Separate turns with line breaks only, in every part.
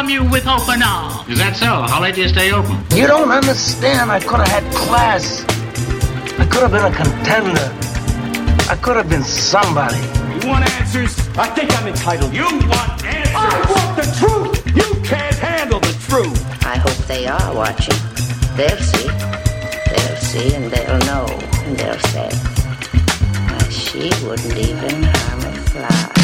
welcome you with open arms.
Is that so? How late do you stay open?
You don't understand. I could have had class. I could have been a contender. I could have been somebody.
You want answers? I think I'm entitled. You want answers? I want the truth. You can't handle the truth.
I hope they are watching. They'll see. They'll see and they'll know. And they'll say, "Why, she wouldn't even harm a fly.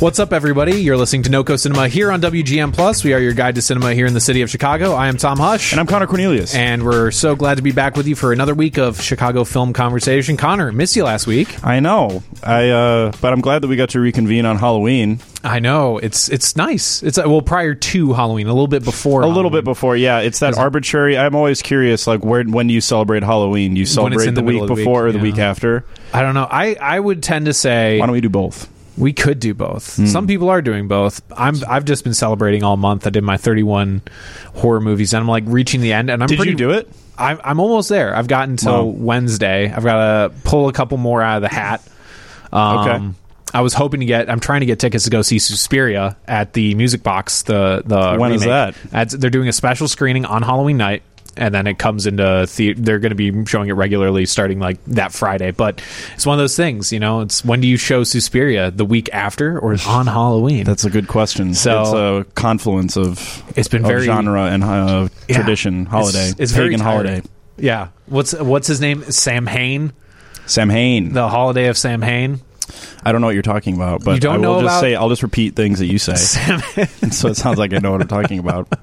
What's up, everybody? You're listening to NoCo Cinema here on WGN Plus. We are your guide to cinema here in the city of Chicago. I am Tom Hush.
And I'm Connor Cornelius.
And we're so glad to be back with you for another week of Chicago film conversation. Connor, missed you last week.
I know. I uh but I'm glad that we got to reconvene on Halloween.
I know it's it's nice. It's uh, well prior to Halloween, a little bit before.
A little bit before, yeah. It's that arbitrary. I'm always curious, like where when do you celebrate Halloween? Do you celebrate
in
the,
the
week
of the
before
week,
or the
yeah.
week after?
I don't know. I I would tend to say
Why don't we do both?
We could do both.
Hmm.
Some people are doing both. I'm I've just been celebrating all month. I did my 31 horror movies, and I'm like reaching the end. And I'm
Did
pretty,
you do it?
I'm, I'm almost there. I've gotten till
Wow.
Wednesday. I've got to pull a couple more out of the hat. Um,
Okay.
I was hoping to get. I'm trying to get tickets to go see Suspiria at the Music Box. The the
When is
remake.
that?
That's- they're doing a special screening on Halloween night, and then it comes into the. They're going to be showing it regularly starting like that Friday. But it's one of those things, you know. It's when do you show Suspiria? The week after or on Halloween?
That's a good question.
So-
it's a confluence of
It's been
of
very-
genre and uh,
Yeah.
tradition, holiday,
It's, it's
pagan holiday.
Yeah. What's what's his name? Samhain.
Sam Hain.
The holiday of Samhain.
I don't know what you're talking about, but
You don't
I will
know
just
about-
say I'll just repeat things that you say, so it sounds like I know what I'm talking about.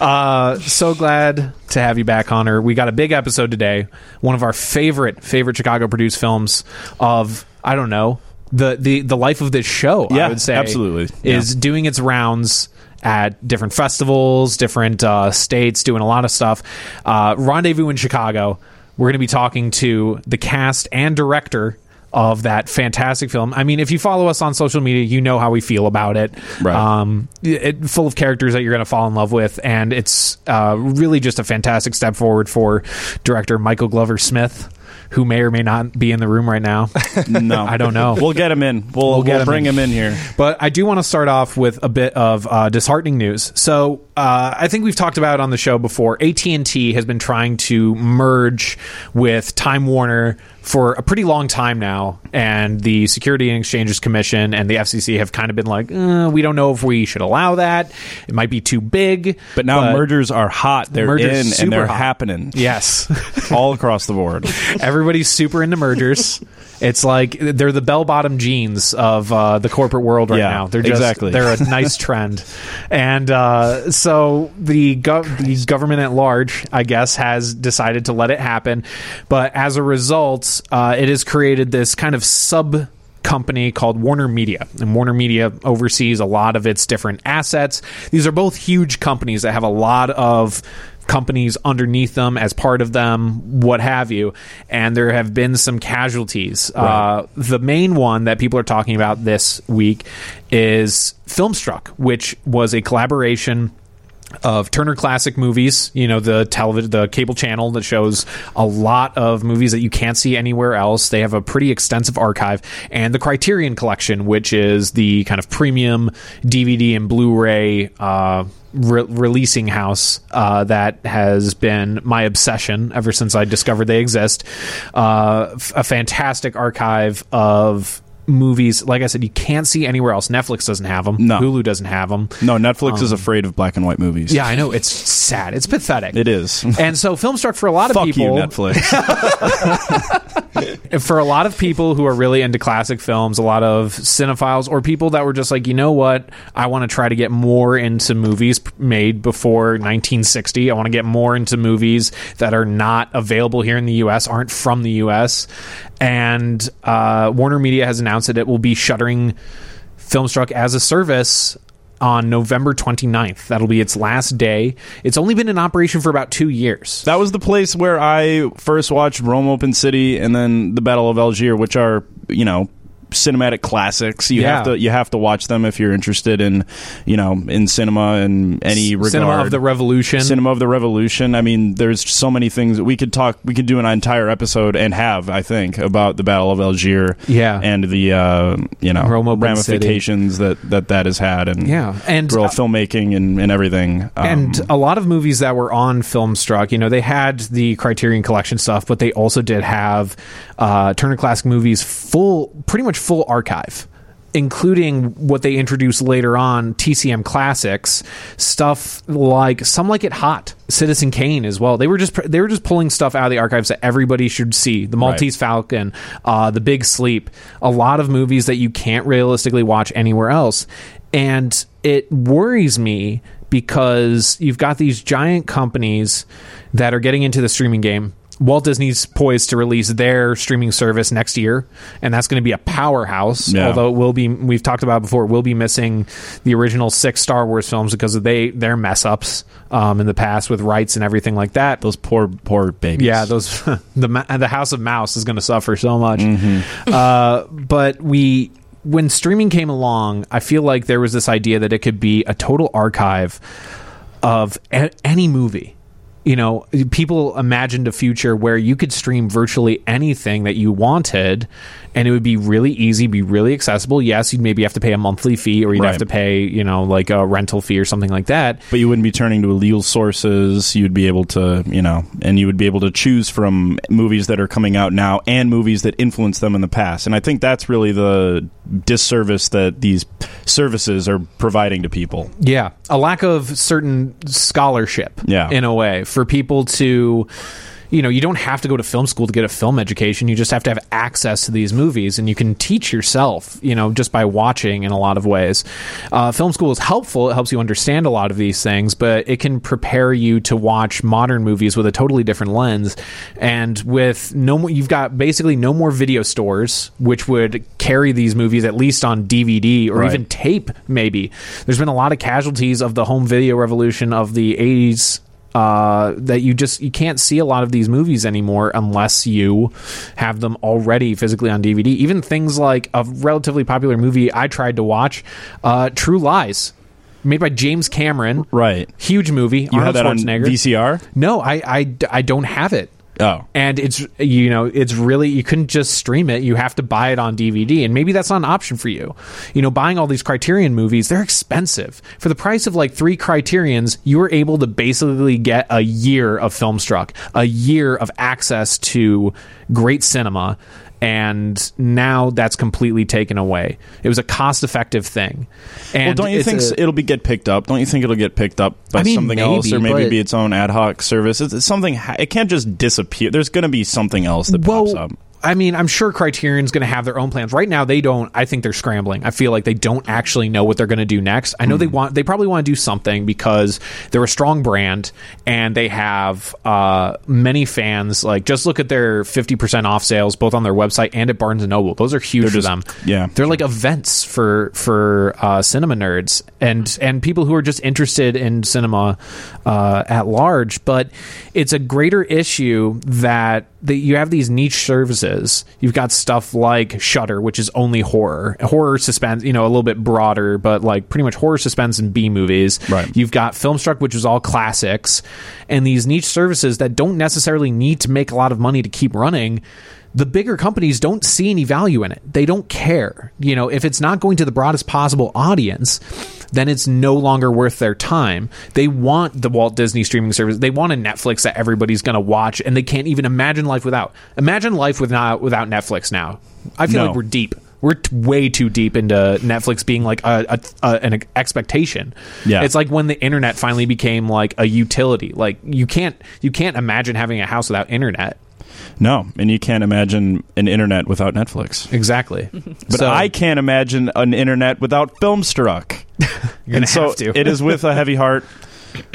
Uh, so glad to have you back, Connor. We got a big episode today. One of our favorite favorite Chicago produced films of I don't know the the the life of this show. I
Yeah,
would say
absolutely.
is doing its rounds at different festivals, different uh, states, doing a lot of stuff. Uh, Rendezvous in Chicago. We're going to be talking to the cast and director of that fantastic film. I mean, if you follow us on social media, you know how we feel about it.
Right.
Um, it, full of characters that you're going to fall in love with, and it's uh, really just a fantastic step forward for director Michael Glover Smith, who may or may not be in the room right now.
No,
I don't know.
We'll get him in. We'll, we'll,
get him
bring
in.
him in here.
But I do want to start off with a bit of uh, disheartening news. So uh, I think we've talked about it on the show before. AT and T has been trying to merge with Time Warner for a pretty long time now, and the Security and Exchanges Commission and the FCC have kind of been like, uh, we don't know if we should allow that. It might be too big.
But now mergers are hot. They're in and they're
hot.
happening
Yes.
all across the board.
Everybody's super into mergers. It's like they're the bell bottom jeans of uh, the corporate world right
Yeah,
now. They're just,
exactly.
They're a nice trend, and uh, so the gov- the government at large, I guess, has decided to let it happen. But as a result, uh, it has created this kind of sub company called Warner Media. And Warner Media oversees a lot of its different assets. These are both huge companies that have a lot of companies underneath them as part of them, what have you. And there have been some casualties. Uh, the main one that people are talking about this week is Filmstruck, which was a collaboration of Turner Classic Movies, you know, the television, the cable channel that shows a lot of movies that you can't see anywhere else. They have a pretty extensive archive, and the Criterion Collection, which is the kind of premium DVD and Blu-ray uh, re- releasing house uh, that has been my obsession ever since I discovered they exist. Uh, f- a fantastic archive of movies like i said you can't see anywhere else netflix doesn't have them
No.
hulu doesn't have them
No, Netflix is afraid of black and white movies.
Um, yeah, I know. It's sad. It's pathetic.
it is.
And so Filmstruck for a lot of
Fuck you,
people
Netflix.
for a lot of people who are really into classic films, a lot of cinephiles or people that were just like, you know what? I want to try to get more into movies made before 1960. I want to get more into movies that are not available here in the US, aren't from the US. And uh, Warner Media has announced that it will be shuttering Filmstruck as a service on November 29th. That'll be its last day. It's only been in operation for about 2 years.
that was the place where I first watched Rome Open City and then the Battle of Algiers, which are, you know, cinematic classics. You
Yeah.
have to you have to watch them if you're interested in you know in cinema in any regard.
Cinema of the Revolution.
Cinema of the Revolution. I mean, there's so many things that we could talk. We could do an entire episode and have, I think, about the Battle of Algiers.
Yeah.
and the uh, you know ramifications that, that that has had, and
Yeah, and,
guerrilla
uh,
filmmaking and, and everything. Um,
and a lot of movies that were on Filmstruck, you know, they had the Criterion Collection stuff, but they also did have uh, Turner Classic Movies full, pretty much full archive. Including what they introduced later on, TCM classics stuff like some like it hot, Citizen Kane as well. They were just they were just pulling stuff out of the archives that everybody should see. The Maltese Falcon, uh, The Big Sleep, a lot of movies that you can't realistically watch anywhere else, and it worries me because you've got these giant companies that are getting into the streaming game. Walt Disney's poised to release their streaming service next year, and that's going to be a powerhouse.
Yeah.
Although it will be, we've talked about before, it will be missing the original six Star Wars films because of they their mess ups um, in the past with rights and everything like that.
those poor poor babies.
Yeah, those the the House of Mouse is going to suffer so much.
Mm-hmm.
Uh, but we when streaming came along, I feel like there was this idea that it could be a total archive of a- any movie. You know, people imagined a future where you could stream virtually anything that you wanted, and it would be really easy, be really accessible. Yes, you'd maybe have to pay a monthly fee, or you'd have to pay, you know, like a rental fee or something like that.
but you wouldn't be turning to illegal sources. You'd be able to, you know, and you would be able to choose from movies that are coming out now and movies that influenced them in the past. And I think that's really the disservice that these services are providing to people.
Yeah, a lack of certain scholarship.
Yeah.
in a way for people to. You know, you don't have to go to film school to get a film education. You just have to have access to these movies, and you can teach yourself. You know, just by watching in a lot of ways. Uh, film school is helpful; it helps you understand a lot of these things, but it can prepare you to watch modern movies with a totally different lens. And with no more, you've got basically no more video stores, which would carry these movies at least on DVD or
Right.
even tape maybe there's been a lot of casualties of the home video revolution of the 80s uh, that you just you can't see a lot of these movies anymore unless you have them already physically on DVD. Even things like a relatively popular movie I tried to watch, uh, True Lies, made by James Cameron,
Right.
huge movie.
You
Arnold
had that on VCR?
No, I, I, I don't have it.
Oh.
And it's you know it's really you couldn't just stream it. You have to buy it on DVD, and maybe that's not an option for you. You know, buying all these Criterion movies they're expensive. For the price of like three Criterions, you were able to basically get a year of Filmstruck, a year of access to great cinema. And now that's completely taken away. It was a cost-effective thing. And
well, don't you think
a-
it'll be get picked up? Don't you think it'll get picked up by
I mean,
something else, or
maybe,
maybe be its own ad hoc service? It's, it's something. It can't just disappear. There's going to be something else that pops up.
I mean, I'm sure Criterion's going to have their own plans. Right now, they don't. I think they're scrambling. I feel like they don't actually know what they're going to do next. I know they want. They probably want to do something because they're a strong brand and they have uh, many fans. Like, just look at their 50% off sales, both on their website and at Barnes and Noble. Those are huge
They're
for them.
yeah,
they're like events for for uh, cinema nerds and and people who are just interested in cinema uh, at large. But it's a greater issue that that you have these niche services. You've got stuff like Shudder, which is only horror, horror suspense. You know, a little bit broader, but like pretty much horror suspense and B movies.
Right.
You've got Filmstruck, which is all classics, and these niche services that don't necessarily need to make a lot of money to keep running. The bigger companies don't see any value in it. They don't care. You know, if it's not going to the broadest possible audience, then it's no longer worth their time. They want the Walt Disney streaming service. They want a Netflix that everybody's going to watch, and they can't even imagine life without. Imagine life without without Netflix. Now, I feel
No.
like we're deep. We're t- way too deep into Netflix being like a, a, a an expectation.
Yeah.
it's like when the internet finally became like a utility. Like you can't you can't imagine having a house without internet.
No, and you can't imagine an internet without Netflix.
Exactly.
But I can't imagine an internet without Filmstruck.
You're gonna
and so
have to.
it is with a heavy heart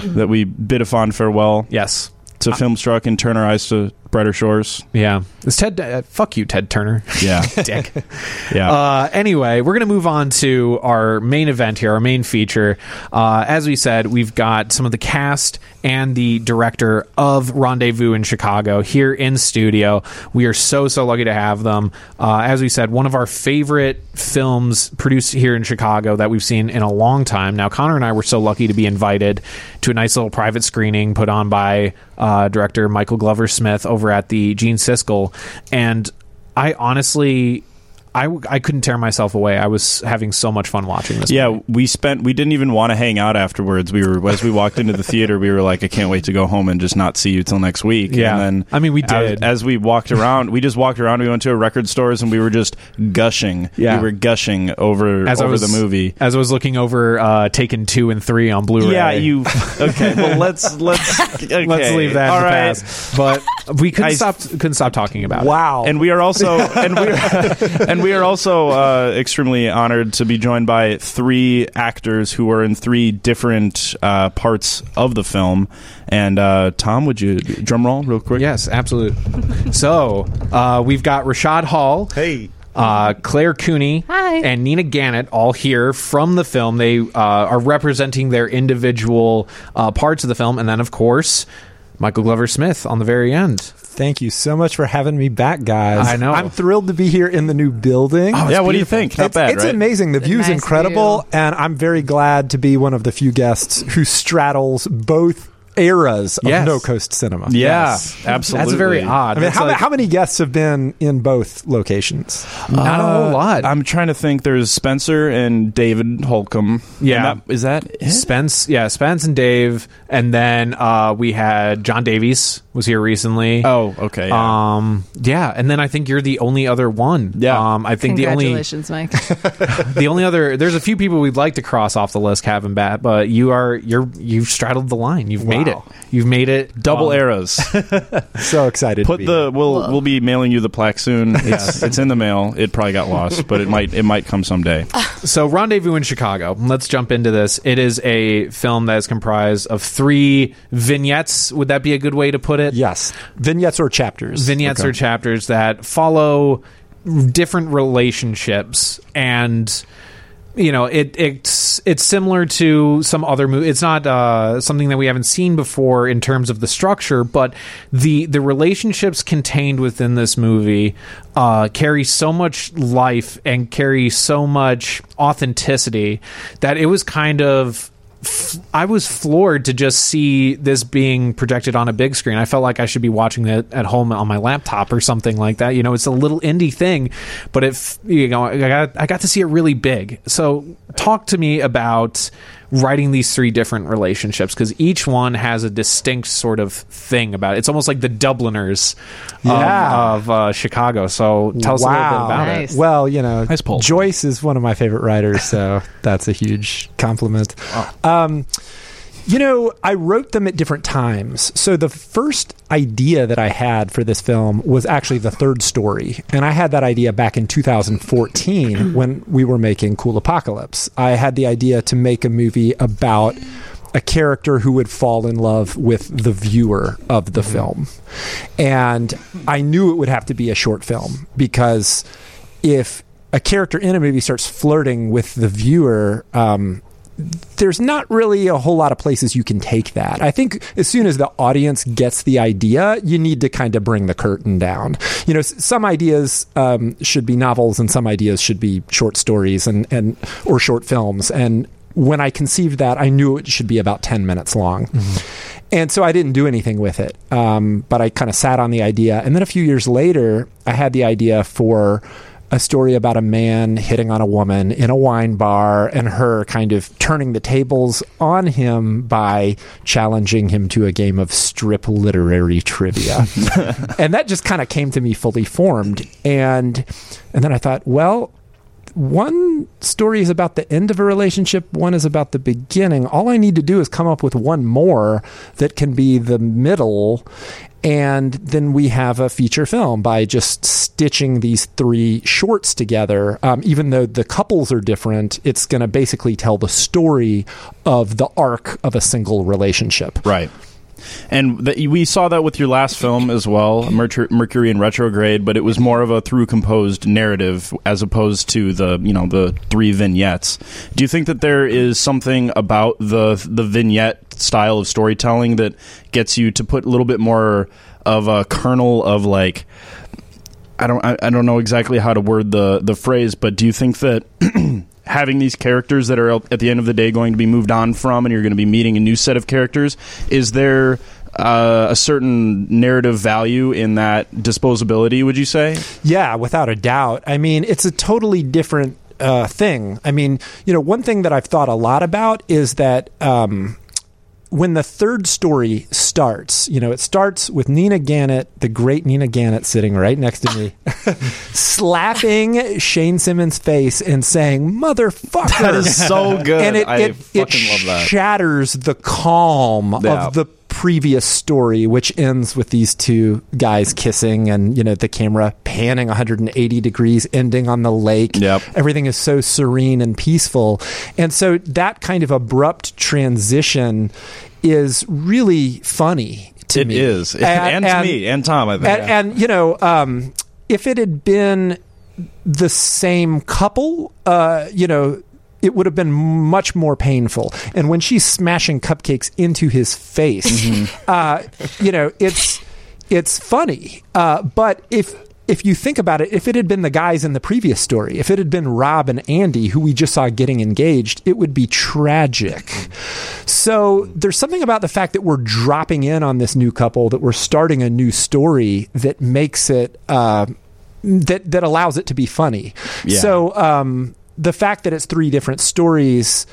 that we bid a fond farewell
yes.
to Filmstruck and turn our eyes to Brighter Shores.
Yeah, is Ted? Uh, fuck you, Ted Turner.
Yeah,
Dick.
yeah.
Uh, anyway, we're going to move on to our main event here, our main feature. Uh, as we said, we've got some of the cast and the director of Rendezvous in Chicago here in studio. We are so, so lucky to have them. Uh, as we said, one of our favorite films produced here in Chicago that we've seen in a long time. Now, Connor and I were so lucky to be invited to a nice little private screening put on by uh, director Michael Glover Smith over at the Gene Siskel. And I honestly. I, I couldn't tear myself away. I was having so much fun watching this.
Yeah,
movie.
we spent. We didn't even want to hang out afterwards. We were as we walked into the theater. We were like, I can't wait to go home and just not see you till next week.
Yeah.
and then
I mean, we
as-
did.
As, we walked around. we just walked around. We went to a record stores and we were just gushing.
Yeah.
we were gushing over
as
over
was
the movie.
as I was looking over uh, Taken two and three on Blu-ray.
Yeah, you. Okay, well let's let's okay.
Let's leave that
All right.
past. But we couldn't
I-
stop couldn't stop talking about it.
Wow.
And we are also and we are, and we are also uh, extremely honored to be joined by three actors who are in three different uh, parts of the film. And uh, Tom, would you drum roll real quick?
Yes, absolutely. so uh, we've got Rashad Hall.
Hey.
Uh, Clare Cooney
Hi.
and Nina Ganet all here from the film. They uh, are representing their individual uh, parts of the film, and then of course Michael Glover Smith on the very end.
Thank you so much for having me back, guys.
I know.
I'm thrilled to be here in the new building.
Oh, yeah. What do you think? Not
it's,
bad,
it's
right?
amazing. The
It's a
view's
nice
incredible,
view.
and I'm very glad to be one of the few guests who straddles both eras of
Yes.
No Coast Cinema.
Yeah,
Yes.
absolutely.
That's very odd.
I mean, how,
like-
how many guests have been in both locations?
not a whole lot.
I'm trying to think. There's Spencer and David Holcomb.
Yeah.
And that, is that it?
Spence, yeah, Spence and Dave, and then uh, we had John Davies was here recently.
Oh, okay. Yeah.
Um, yeah, and then I think you're the only other one.
Yeah.
um, I think the only
Congratulations, Mike.
the only other there's a few people we'd like to cross off the list, Kevin Bat, but you are you're you've straddled the line. You've made it.
Wow.
You've made it.
Double
Um,
eras.
So excited. to
Put
be
the
here.
we'll
Whoa.
we'll be mailing you the plaque soon. It's it's in the mail. It probably got lost, but it might it might come someday.
So, Rendezvous in Chicago. Let's jump into this. It is a film that is comprised of three vignettes. Would that be a good way to put it?
Yes, vignettes or chapters.
vignettes
Okay.
or chapters that follow different relationships and you know it it's it's similar to some other movie it's not uh, something that we haven't seen before in terms of the structure but the the relationships contained within this movie uh, carry so much life and carry so much authenticity that it was kind of I was floored to just see this being projected on a big screen. I felt like I should be watching it at home on my laptop or something like that. You know, it's a little indie thing, but if you know, I got I got to see it really big. So, talk to me about writing these three different relationships because each one has a distinct sort of thing about it. It's almost like the Dubliners of-
Yeah.
of, uh, Chicago. So, tell us a little bit about
Nice.
it.
Well, you know,
Nice.
Joyce is one of my favorite writers, so that's a huge compliment. Um, you know, I wrote them at different times. So the first idea that I had for this film was actually the third story. And I had that idea back in 2014 when we were making Cool Apocalypse. I had the idea to make a movie about a character who would fall in love with the viewer of the film. And I knew it would have to be a short film because if a character in a movie starts flirting with the viewer, um, there's not really a whole lot of places you can take that. I think as soon as the audience gets the idea, you need to kind of bring the curtain down. You know, some ideas um, should be novels, and some ideas should be short stories and and or short films. And when I conceived that, I knew it should be about ten minutes long. And so I didn't do anything with it. Um, but I kind of sat on the idea. And then a few years later, I had the idea for a story about a man hitting on a woman in a wine bar and her kind of turning the tables on him by challenging him to a game of strip literary trivia. and that just kind of came to me fully formed. And and then I thought, well, one story is about the end of a relationship, one is about the beginning. All I need to do is come up with one more that can be the middle, and then we have a feature film by just stitching these three shorts together. Um, even though the couples are different, it's going to basically tell the story of the arc of a single relationship.
Right. And th- we saw that with your last film as well, Mercury, Mercury in Retrograde, but it was more of a through composed narrative as opposed to the you know the three vignettes. Do you think that there is something about the the vignette style of storytelling that gets you to put a little bit more of a kernel of like I don't I, I don't know exactly how to word the the phrase, but do you think that having these characters that are at the end of the day going to be moved on from, and you're going to be meeting a new set of characters. Is there uh, a certain narrative value in that disposability? Would you say?
Yeah, without a doubt. I mean, it's a totally different uh, thing. I mean, you know, one thing that I've thought a lot about is that. Um, when the third story starts, you know, it starts with Nina Ganet, the great Nina Ganet, sitting right next to me, slapping Shane Simmons' face and saying, "Motherfucker!"
That is so good.
And it,
I
it,
fucking
it
love that.
shatters the calm
Yeah.
of the previous story, which ends with these two guys kissing and, you know, the camera panning 180 degrees, ending on the lake.
Yep.
Everything is so serene and peaceful. And so that kind of abrupt transition is really funny to
It
me.
is, and, to me, and Tom. I think.
And, and, you know, um, if it had been the same couple, uh, you know, it would have been much more painful. And when she's smashing cupcakes into his face, uh, you know, it's it's funny. Uh, but if if you think about it, if it had been the guys in the previous story, if it had been Rob and Andy who we just saw getting engaged, it would be tragic. So there's something about the fact that we're dropping in on this new couple, that we're starting a new story that makes it uh, that that allows it to be funny.
Yeah.
So um, the fact that it's three different stories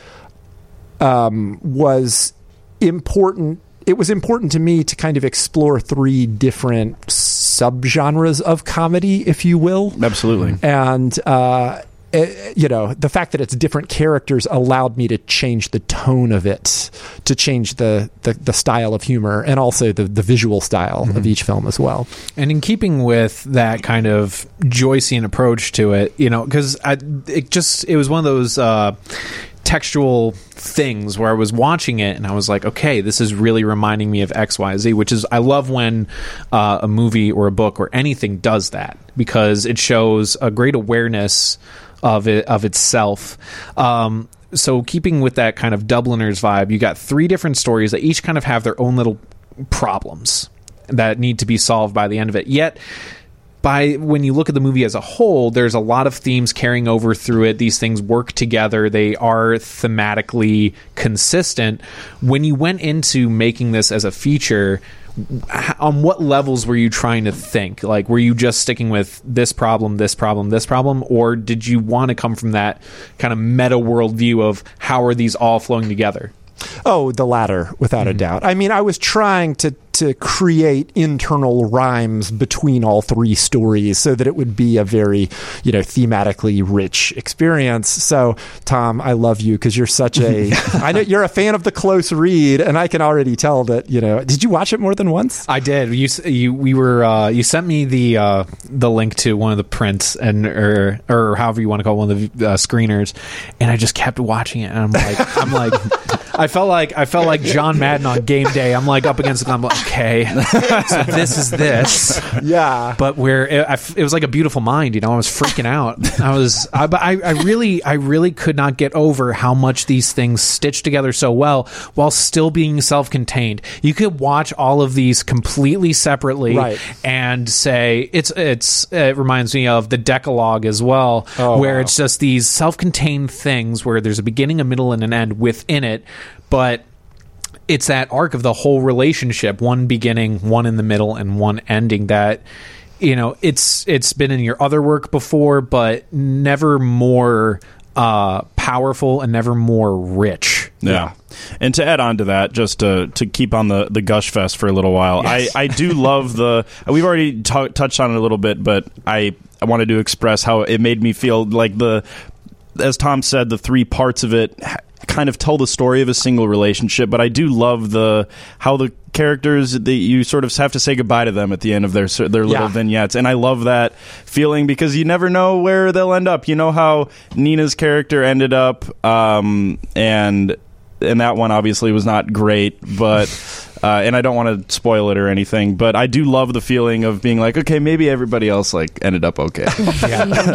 um, was important. It was important to me to kind of explore three different subgenres of comedy, if you will
Absolutely.
and uh, eh, you know the fact that it's different characters allowed me to change the tone of it to change the the, the style of humor and also the, the visual style of each film as well.
And in keeping with that kind of Joycean approach to it, you know, because it just it was one of those uh, textual things where I was watching it and I was like, okay, this is really reminding me of X, Y, Z, which is I love when uh, a movie or a book or anything does that because it shows a great awareness of it of itself. Um, so keeping with that kind of Dubliners vibe, you got three different stories that each kind of have their own little problems that need to be solved by the end of it. Yet by when you look at the movie as a whole, there's a lot of themes carrying over through it. These things work together. They are thematically consistent. When you went into making this as a feature, on what levels were you trying to think? Like, were you just sticking with this problem, this problem, this problem, or did you want to come from that kind of meta world view of how are these all flowing together?
Oh the latter without a doubt. I mean i was trying to to create internal rhymes between all three stories so that it would be a very you know thematically rich experience. So tom i love you because you're such a i know you're a fan of the close read and i can already tell that you know did you watch it more than once?
I did. You you we were uh, you sent me the uh, the link to one of the prints and or or however you want to call it, one of the uh, screeners, and I just kept watching it, and I'm like I'm like I felt like I felt like John Madden on game day. I'm like up against the I'm like okay, so this is this,
yeah
but where it, I it was like a beautiful mind, you know. I was freaking out. I was I, but I I really I really could not get over how much these things stitch together so well while still being self-contained. You could watch all of these completely separately
Right.
and say it's it's it reminds me of the Decalogue as well,
Oh,
where
wow.
it's just these self-contained things where there's a beginning, a middle, and an end within it, but it's that arc of the whole relationship one beginning one in the middle and one ending that you know it's it's been in your other work before but never more uh powerful and never more rich
Yeah. And to add on to that, just to to keep on the, the gush fest for a little while,
Yes.
I, I do love the. We've already t- touched on it a little bit, but I I wanted to express how it made me feel like the, as Tom said, the three parts of it kind of tell the story of a single relationship. But I do love the how the characters that you sort of have to say goodbye to them at the end of their their little
Yeah.
vignettes, and I love that feeling because you never know where they'll end up. You know how Nina's character ended up, um, and and that one obviously was not great, but uh, and I don't want to spoil it or anything, but I do love the feeling of being like, okay, maybe everybody else like ended up okay,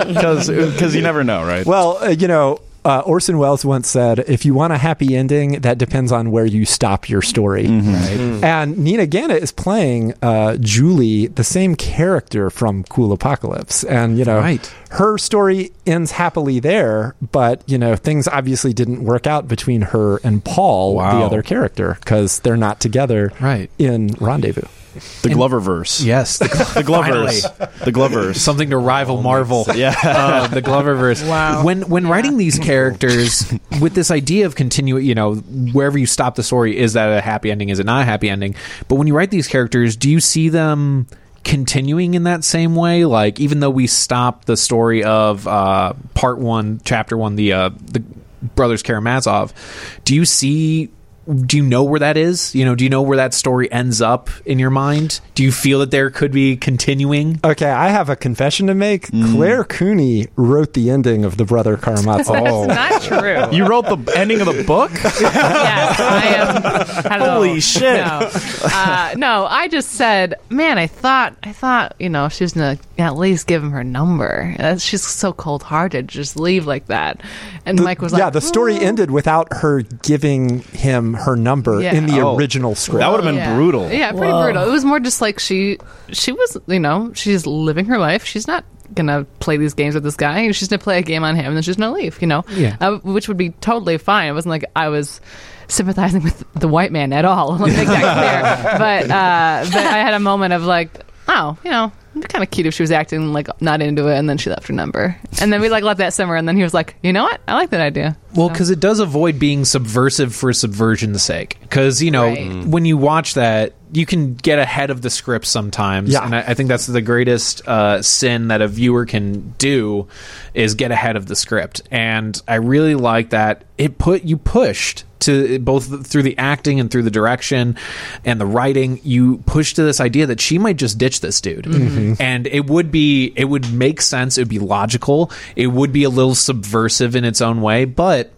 because you never know, right?
Well, uh, you know, uh, Orson Welles once said, "If you want a happy ending, that depends on where you stop your story." And Nina Ganet is playing uh, Julie, the same character from Cool Apocalypse, and you know,
Right.
her story ends happily there, but you know, things obviously didn't work out between her and Paul, the other character, because they're not together
Right.
in Rendezvous.
The Gloververse,
Yes, the,
the Glovers, the Glovers.
something to rival Marvel.
Yeah.
uh, the Gloververse.
Wow.
When when writing these characters with this idea of continue, you know, wherever you stop the story, is that a happy ending? Is it not a happy ending? But when you write these characters, do you see them? continuing in that same way like even though we stop the story of uh part one chapter one the uh the brothers karamazov do you see do you know where that is you know do you know where that story ends up in your mind do you feel that there could be continuing
Okay, I have a confession to make.
Mm.
Clare Cooney wrote the ending of The Brother Karamazov.
Oh.
That's not true.
You wrote the ending of the book?
yes, I am. I don't
Holy shit.
No, uh, no, I just said, man, I thought, I thought, you know, she was gonna at least give him her number. Uh, She's so cold hearted, just leave like that. And Mike was like,
yeah, the story
"Mm."
ended without her giving him her number
Yeah.
in the
Oh.
original script.
That would have been
Yeah.
brutal.
Yeah, pretty brutal. It was more just like she, she was, you know, she's living her life. She's not gonna play these games with this guy. She's gonna play a game on him, and then she's gonna leave. You know,
Yeah.
uh, which would be totally fine. It wasn't like I was sympathizing with the white man at all. Let me make that clear. But uh, but I had a moment of like, oh, you know. It'd be kind of cute if she was acting like not into it, and then she left her number, and then we like let that simmer, and then he was like, "You know what? I like that idea."
Well, because it does avoid being subversive for subversion's sake. Because you know,
Right.
when you watch that, you can get ahead of the script sometimes,
Yeah.
and I, I think that's the greatest uh, sin that a viewer can do is get ahead of the script. And I really like that it put you pushed to both through the acting and through the direction and the writing. You pushed to this idea that she might just ditch this dude, and it would be it would make sense. It would be logical. It would be a little subversive in its own way, but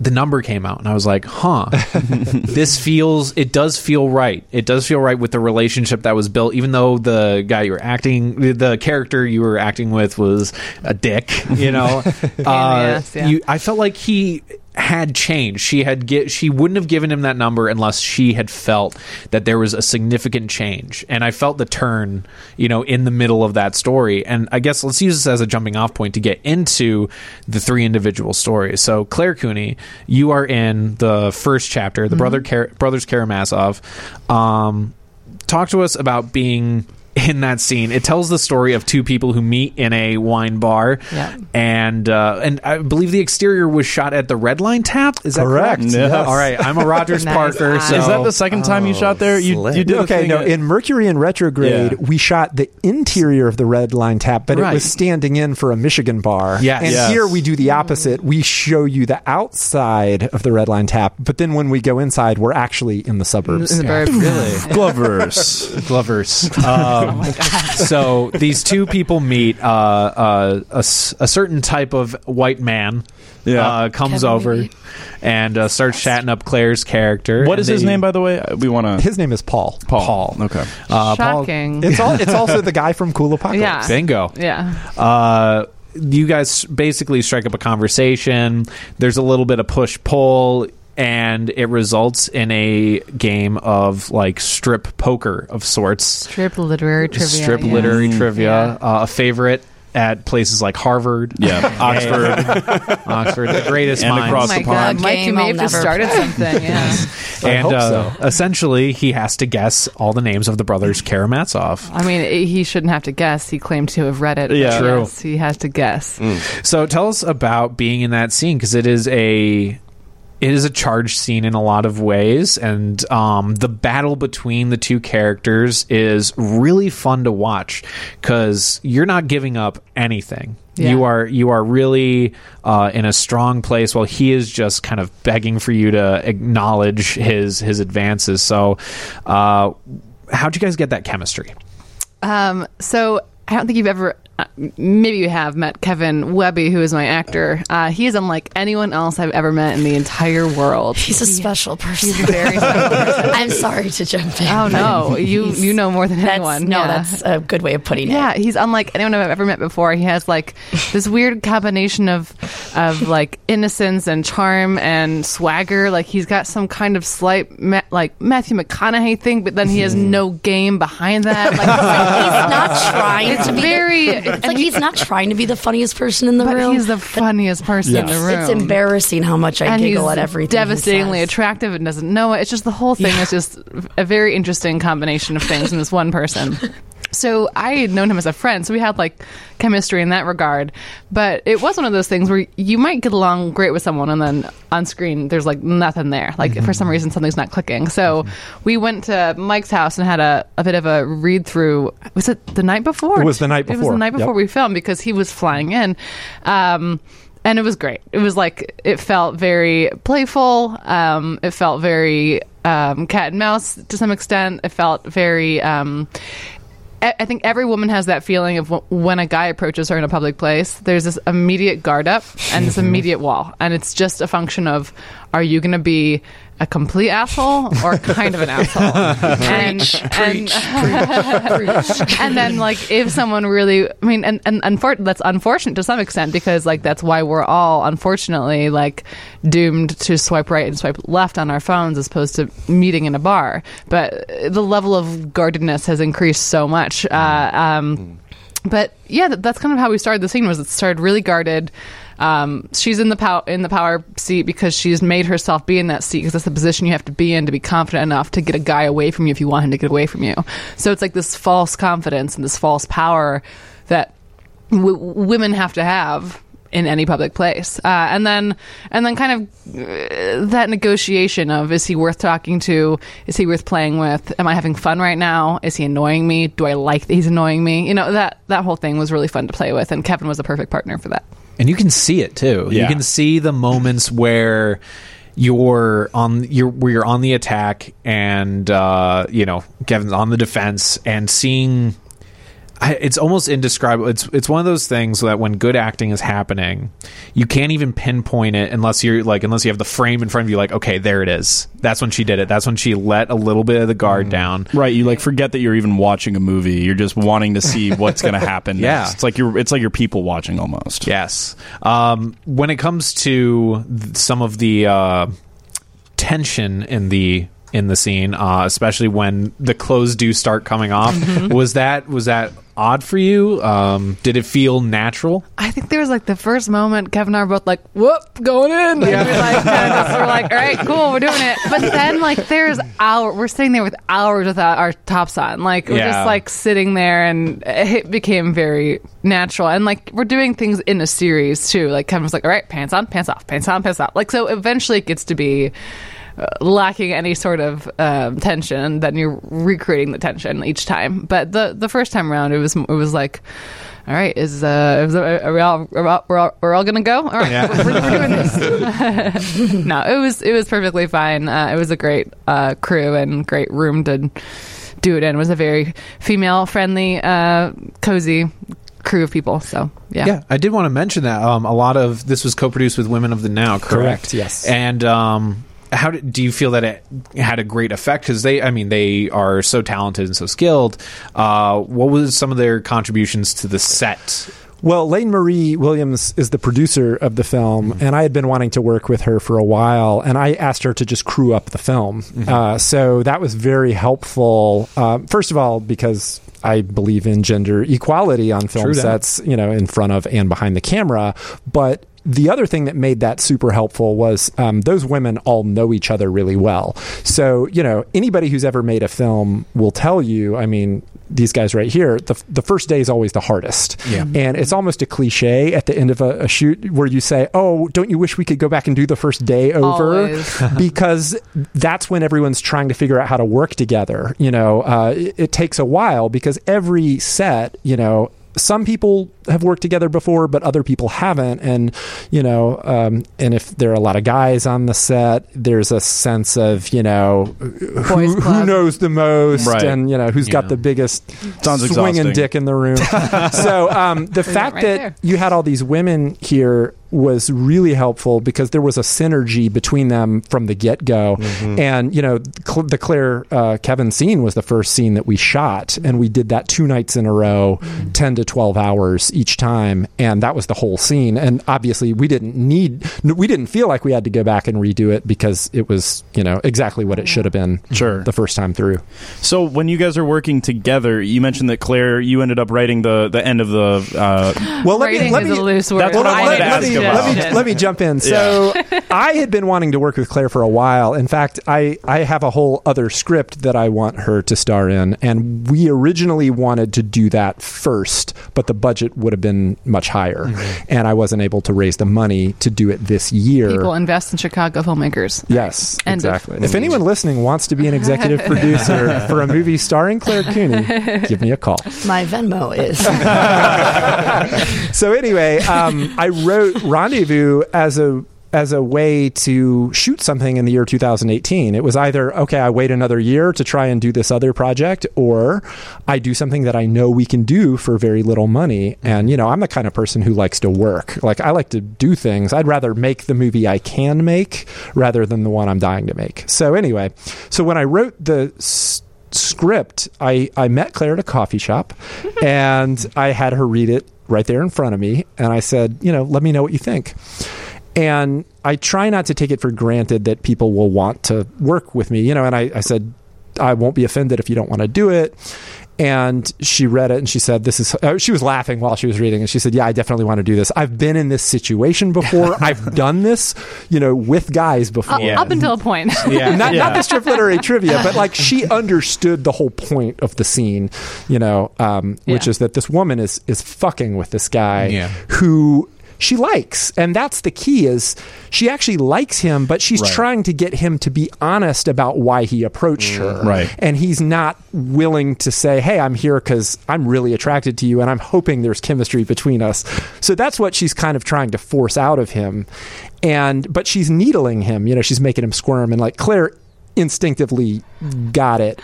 the number came out and I was like, huh, this feels, it does feel right. It does feel right with the relationship that was built, even though the guy you were acting, the- the character you were acting with was a dick, you know? uh,
ass, yeah.
you, I felt like he had changed. She had get, she wouldn't have given him that number unless she had felt that there was a significant change. And I felt the turn, you know, in the middle of that story. And I guess let's use this as a jumping off point to get into the three individual stories. So Clare Cooney, you are in the first chapter, the brother Kar- brothers Karamazov. Um, talk to us about being in that scene. It tells the story of two people who meet in a wine bar,
Yeah.
and uh, and I believe the exterior was shot at the Red Line Tap. Is that correct?
Correct,
yes.
All right, I'm a Rogers
Nice
Parker. So
Is that the second time you shot there? You, you did
okay, no.
at-
In Mercury in Retrograde,
Yeah.
we shot the interior of the Red Line Tap, but it was standing in for a Michigan bar.
Yes.
And
Yes.
here we do the opposite. We show you the outside of the Red Line Tap, but then when we go inside, we're actually in the suburbs.
In the bird-
Really?
Glovers.
Glovers. Um, so these two people meet. Uh, uh, a, s- a certain type of white man
Yeah.
uh, comes
Kevin
over
Lee.
and uh, starts chatting up Clare's character.
What is
and
is his name, by the way? We want to.
His name is Paul.
Paul. Okay.
Uh, Paul-
Shocking.
It's all. It's also the guy from Cool Apocalypse.
Yeah.
Bingo.
yeah.
uh, you guys basically strike up a conversation. There's a little bit of push pull, and it results in a game of like strip poker of sorts.
Strip literary trivia.
strip
yeah.
literary trivia,
Yeah.
uh, a favorite at places like Harvard,
Yeah. Oxford.
Oxford, the greatest
And
minds.
across
Oh my
the
God. Mike, you
Game
may
I'll
have just started
play.
something. Yeah.
I
and
hope
uh,
so.
essentially, he has to guess all the names of the brothers Karamazov.
I mean, he shouldn't have to guess. He claimed to have read it.
Yeah.
True.
yes, he has to guess.
So tell us about being in that scene because it is a it is a charged scene in a lot of ways, and um, the battle between the two characters is really fun to watch because you're not giving up anything.
Yeah.
You are you are really uh, in a strong place, while he is just kind of begging for you to acknowledge his his advances. So, uh, how'd you guys get that chemistry?
Um, so I don't think you've ever maybe you have met Kevin Wehby, who is my actor. Uh, he is unlike anyone else I've ever met in the entire world.
He's a special person.
He's a very special person.
I'm sorry to jump in.
Oh no, you you know more than
That's,
anyone.
no,
Yeah.
that's a good way of putting it.
Yeah, he's unlike anyone I've ever met before. He has like this weird combination of of like innocence and charm and swagger. Like he's got some kind of slight ma- like Matthew McConaughey thing, but then he has no game behind that. Like,
He's not trying
It's
to be.
very-
The, it's like he's not trying to be the funniest person in the
but
room.
he's the funniest person in the room.
It's embarrassing how much I
and
giggle at everything. he
devastatingly attractive and doesn't know it. It's just the whole thing is just a very interesting combination of things in this one person. So I had known him as a friend, so we had like chemistry in that regard. But it was one of those things where you might get along great with someone, and then on screen there's like nothing there. Like for some reason something's not clicking. So we went to Mike's house and had a, a bit of a read through. Was it the night before?
It was the night
It was
before.
the night
Yep.
before we filmed because he was flying in. Um, and it was great. It was like it felt very playful. Um, it felt very um, cat and mouse to some extent. It felt very. Um, I I think every woman has that feeling of when a guy approaches her in a public place. There's this immediate guard up and this mm-hmm. immediate wall, and it's just a function of are you going to be a complete asshole or kind of an asshole? and, and, and then like if someone really i mean and, and unfor- that's unfortunate to some extent because like that's why we're all unfortunately like doomed to swipe right and swipe left on our phones as opposed to meeting in a bar but the level of guardedness has increased so much uh, um, but yeah, that, that's kind of how we started the scene. Was it started really guarded. Um, she's in the pow- in the power seat because she's made herself be in that seat because that's the position you have to be in to be confident enough to get a guy away from you if you want him to get away from you. So it's like this false confidence and this false power that w- women have to have in any public place. Uh, and then and then kind of uh, that negotiation of is he worth talking to? Is he worth playing with? Am i having fun right now? Is he annoying me? Do i like that he's annoying me? You know that that whole thing was really fun to play with and kevin was a perfect partner for that
and you can see it too. You can see the moments where you're on you're where you're on the attack and uh, you know Kevin's on the defense and seeing I, it's almost indescribable. It's it's one of those things that when good acting is happening, you can't even pinpoint it unless you're like unless you have the frame in front of you. Like, okay, there it is. That's when she did it. That's when she let a little bit of the guard down.
Right, you like forget that you're even watching a movie. You're just wanting to see what's going to happen.
Yeah.
next. it's like you're it's like you're people watching almost.
Yes. Um, when it comes to th- some of the uh, tension in the in the scene, uh, especially when the clothes do start coming off, was that was that odd for you? Um, did it feel natural?
i think there was like the first moment kevin and i were both like whoop going in yeah. we're like, we're like all right cool we're doing it but then like there's hour we're sitting there with hours without our tops on like we're
Yeah.
just like sitting there and it became very natural and like we're doing things in a series too like kevin was like all right pants on pants off pants on pants off like so eventually it gets to be lacking any sort of um, tension then you're recreating the tension each time. But the the first time around it was it was like all right is uh is, are we all we're all, we're all, we're all gonna go? All right we're, we're doing this. No it was it was perfectly fine. Uh, it was a great uh, crew and great room to do it in. It was a very female friendly uh, cozy crew of people so yeah,
Yeah, I did want to mention that um, a lot of this was co-produced with Women of the Now, correct?
Correct, yes.
And um, how did, do you feel that it had a great effect? Because they, I mean, they are so talented and so skilled. Uh, what was some of their contributions to the set?
Well, Layne Marie Williams is the producer of the film,
Mm-hmm.
and I had been wanting to work with her for a while, and I asked her to just crew up the film.
Mm-hmm.
Uh, so that was very helpful. Uh, first of all, because I believe in gender equality on film
True that.
sets, you know, in front of and behind the camera, but. The other thing that made that super helpful was um, those women all know each other really well. So, you know, anybody who's ever made a film will tell you, I mean, these guys right here, the, the first day is always the hardest.
Yeah.
And it's almost a cliche at the end of a, a shoot where you say, "Oh, don't you wish we could go back and do the first day over?" Because that's when everyone's trying to figure out how to work together. You know, uh, it, it takes a while because every set, you know, some people have worked together before, but other people haven't. And you know, um, and if there are a lot of guys on the set, there's a sense of you know who, who knows the most,
Right.
and you know who's got the biggest
Sounds
swinging
exhausting.
dick in the room. so um, the fact
right
that
there.
you had all these women here was really helpful because there was a synergy between them from the get go. And you know, Cl- the Clare uh, Kevin scene was the first scene that we shot, and we did that two nights in a row, ten to twelve hours each time, and that was the whole scene. And obviously, we didn't need, we didn't feel like we had to go back and redo it because it was, you know, exactly what it should have been.
Sure.
the first time through.
So when you guys are working together, you mentioned that Clare, you ended up writing the the end of the. Uh,
Well, let
Rating
me let
is
me
a loose word.
That's what I wanted to
let,
ask
me,
about.
Let, me, let me jump in. So, I had been wanting to work with Clare for a while. In fact, I, I have a whole other script that I want her to star in. And we originally wanted to do that first, but the budget would have been much higher.
Mm-hmm.
And I wasn't able to raise the money to do it this year.
People invest in Chicago filmmakers.
Yes,
End of-
exactly. If anyone listening wants to be an executive producer for a movie starring Clare Cooney, give me a call.
My Venmo is.
so anyway, um, I wrote Rendezvous as a as a way to shoot something in the year 2018. It was either okay, I wait another year to try and do this other project, or I do something that I know we can do for very little money. And you know, I'm the kind of person who likes to work. Like I like to do things. I'd rather make the movie I can make rather than the one I'm dying to make. So anyway, so when I wrote the s- script, I, I met Clare at a coffee shop and I had her read it right there in front of me. And I said, you know, let me know what you think. And I try not to take it for granted that people will want to work with me, you know, and I, I said, I won't be offended if you don't want to do it. And she read it and she said, This is, uh, she was laughing while she was reading. And she said, Yeah, I definitely want to do this. I've been in this situation before. I've done this, you know, with guys before.
Uh, Up until a point.
Yeah.
not,
Yeah.
not the strip literary trivia, but like she understood the whole point of the scene, you know, um, which
Yeah.
is that this woman is is fucking with this guy
Yeah.
who she likes, and that's the key is she actually likes him, but she's
Right.
trying to get him to be honest about why he approached her, mm.
Right.
And he's not willing to say, "Hey, I'm here because I'm really attracted to you, and I'm hoping there's chemistry between us." So that's what she's kind of trying to force out of him, and but she's needling him. You know, she's making him squirm, and like Clare instinctively got it.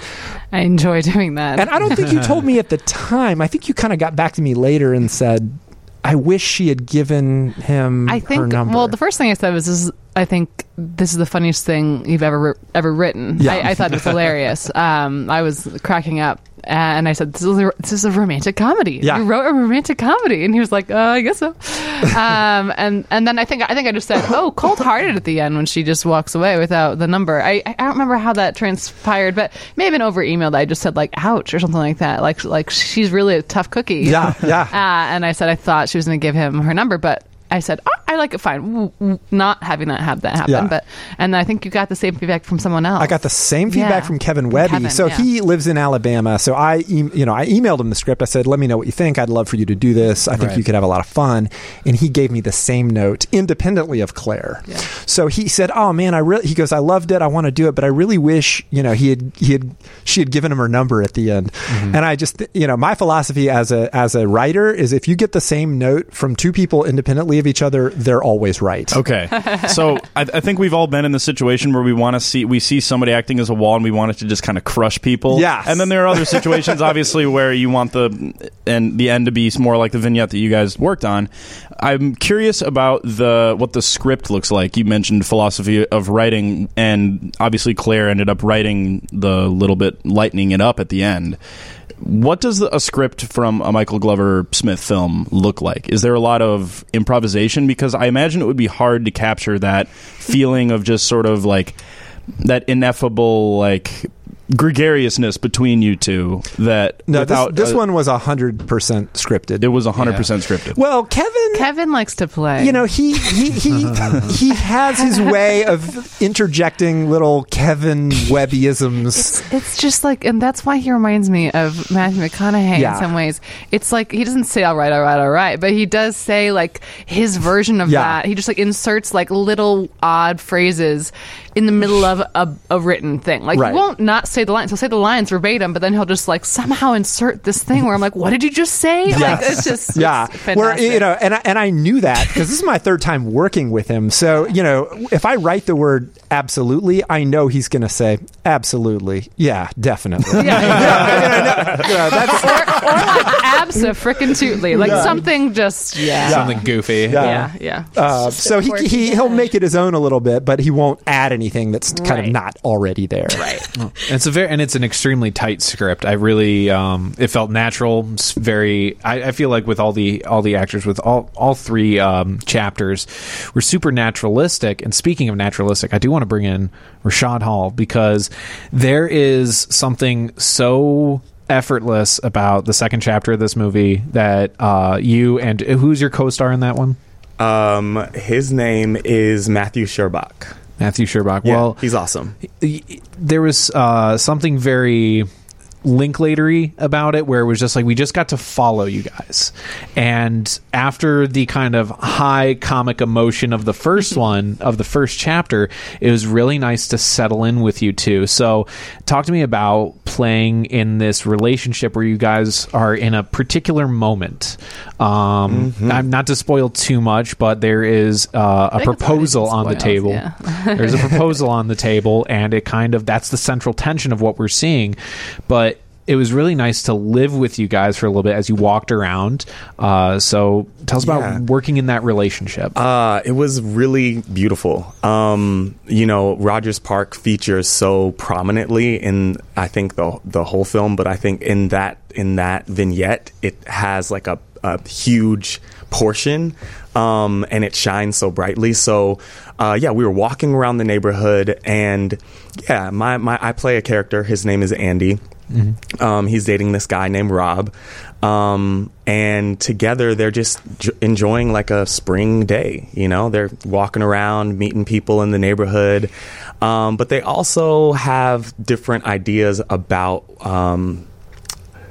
I enjoy doing that.
And I don't think you told me at the time. I think you kind of got back to me later and said, "I wish she had given him
I
her
think.
number."
Well, the first thing I said was, this is, "I think this is the funniest thing you've ever ever written."
Yeah.
I, I thought it was hilarious. Um, I was cracking up, and I said, "This is a, this is a romantic comedy.
Yeah.
You wrote a romantic comedy," and he was like, uh, "I guess so." um, and and then I think I think I just said, "Oh, cold hearted" at the end when she just walks away without the number. I I don't remember how that transpired, but maybe an over email that I just said like, "Ouch" or something like that. Like like she's really a tough cookie.
yeah, yeah.
Uh, and I said I thought she was going to give him her number, but I said oh, I like it fine, not having that have that happen.
Yeah.
But and I think you got the same feedback from someone else.
I got the same feedback
Yeah.
from Kevin Wehby.
Kevin,
so
yeah.
he lives in Alabama. So I, e- you know, I emailed him the script. I said, "Let me know what you think. I'd love for you to do this. I think
Right.
you could have a lot of fun." And he gave me the same note, independently of Clare. So he said, "Oh man, I really," he goes, "I loved it. I want to do it, but I really wish, you know, he had he had she had given him her number at the end."
Mm-hmm.
And I just, you know, my philosophy as a as a writer is if you get the same note from two people independently of each other, they're always right.
Okay, so I, I think we've all been in the situation where we want to see we see somebody acting as a wall and we want it to just kind of crush people.
Yeah.
and then there are other situations, obviously, where you want the and the end to be more like the vignette that you guys worked on. I'm curious about the what the script looks like. You mentioned philosophy of writing, and obviously Clare ended up writing the little bit lightening it up at the end. What does a script from a Michael Glover Smith film look like? Is there a lot of improvisation? Because I imagine it would be hard to capture that feeling of just sort of like that ineffable like gregariousness between you two. That
No,
without
this, this
uh,
one was hundred percent scripted.
it was hundred percent scripted.
well, Kevin,
Kevin likes to play.
you know he he he he has his way of interjecting little Kevin Wehbyisms.
It's, it's just like, and that's why he reminds me of Matthew McConaughey
Yeah.
in some ways. It's like he doesn't say "all right, all right, all right," but he does say like his version of
Yeah.
that. He just like inserts like little odd phrases in the middle of a, a written thing. Like
Right.
you won't not say the lines. He'll say the lines verbatim, but then he'll just like somehow insert this thing where I'm like, "What did you just say?" Like it's just
yeah.
It's
where you know and I, and I knew that because this is my third time working with him. So you know if I write the word absolutely I know he's going to say absolutely. Yeah definitely.
Yeah,
You know, that's
or, or like absa frickin' tootly, like something just yeah,
Something goofy.
yeah, yeah.
uh, so he, he he'll make it his own a little bit but he won't add anything that's kind of not already there
Right.
And it's a very and it's an extremely tight script. I really um, it felt natural. Very. I, I feel like with all the all the actors with all all three um, chapters were super naturalistic. And speaking of naturalistic, I do want to bring in Rashad Hall because there is something so effortless about the second chapter of this movie that uh, you and who's your co-star in that one?
Um, his name is Matthew Sherbach.
Matthew Sherbach.
Yeah,
well,
he's awesome.
there was uh, something very linklatery about it where it was just like we just got to follow you guys. And after the kind of high comic emotion of the first one of the first chapter it was really nice to settle in with you two. So talk to me about playing in this relationship where you guys are in a particular moment. Um i'm not to spoil too much but there is uh, a
think it's already
proposal on the table.
yeah.
there's a proposal on the table and it kind of that's the central tension of what we're seeing. But it was really nice to live with you guys for a little bit as you walked around uh, so tell us
Yeah.
about working in that relationship
Uh, it was really beautiful. Um, you know, Rogers Park features so prominently in I think the the whole film, but I think in that in that vignette, it has like a, a huge portion, um, and it shines so brightly. So, uh, yeah, we were walking around the neighborhood, and yeah, my, my I play a character. His name is Andy. Um, he's dating this guy named Rob, um, and together they're just j- enjoying like a spring day. You know, they're walking around, meeting people in the neighborhood, um, but they also have different ideas about um,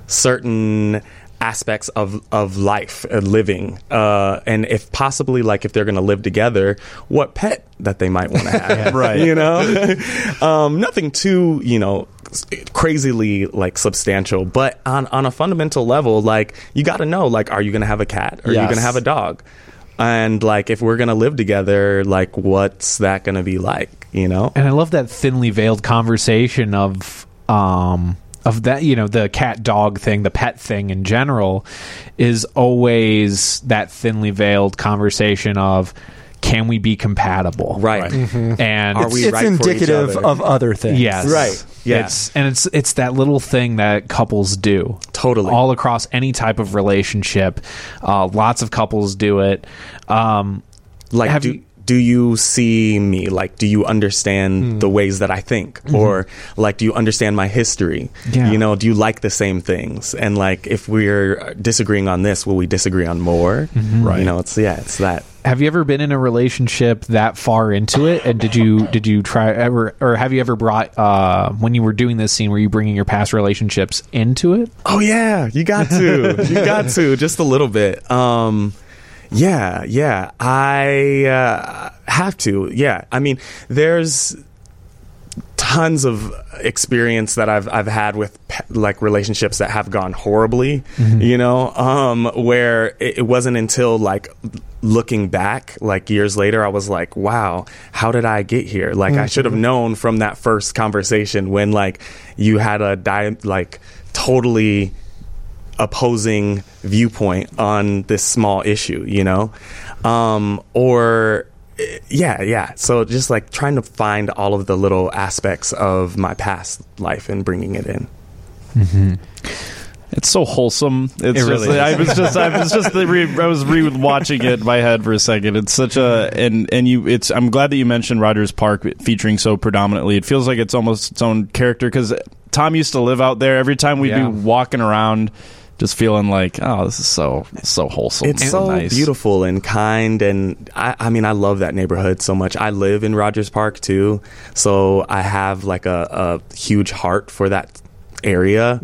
certain aspects of of life uh, living. Uh and if possibly like if they're going to live together what pet that they might want to have.
Right.
you know? Um nothing too you know s- crazily like substantial but on on a fundamental level like you got to know like are you going to have a cat? Are you going to have a dog? And like if we're going to live together like what's that going to be like you know?
And i love that thinly veiled conversation of um of that you know the cat dog thing the pet thing in general is always that thinly veiled conversation of can we be compatible
right
and
Are we
it's
right for each
indicative
other?
of other things
Yes.
Right. Yes.
It's and it's it's that little thing that couples do.
Totally.
All across any type of relationship. Uh, lots of couples do it. Um,
like
Have
do,
you-
do you see me like do you understand
Hmm.
the ways that i think or like do you understand my history
Mm-hmm. Yeah.
you know do you like the same things and like if we're disagreeing on this will we disagree on more
Mm-hmm.
right you know it's yeah it's that
have you ever been in a relationship that far into it? And did you did you try ever or have you ever brought uh, when you were doing this scene? Were you bringing your past relationships into it?
oh yeah you got to you got to just a little bit um yeah yeah. I uh, have to. Yeah. I mean there's tons of experience that I've I've had with pe- like relationships that have gone horribly, you know, um, where it, it wasn't until like looking back, like years later, I was like, wow, how did I get here? Like I should have known from that first conversation when like you had a di- like totally opposing viewpoint on this small issue, you know, um, or yeah, yeah. So just like trying to find all of the little aspects of my past life and bringing it in.
It's so wholesome. It's
It
just,
really
I was just, I was just, re- I was re watching it in my head for a second. It's such a, and and you, it's. I'm glad that you mentioned Rogers Park featuring so predominantly. It feels like it's almost its own character because Tom used to live out there. Every time we'd
Yeah.
be walking around, just feeling like, oh, this is so so wholesome.
It's
and
so
nice.
beautiful and kind, and I, I mean, I love that neighborhood so much. I live in Rogers Park too, so I have like a, a huge heart for that area.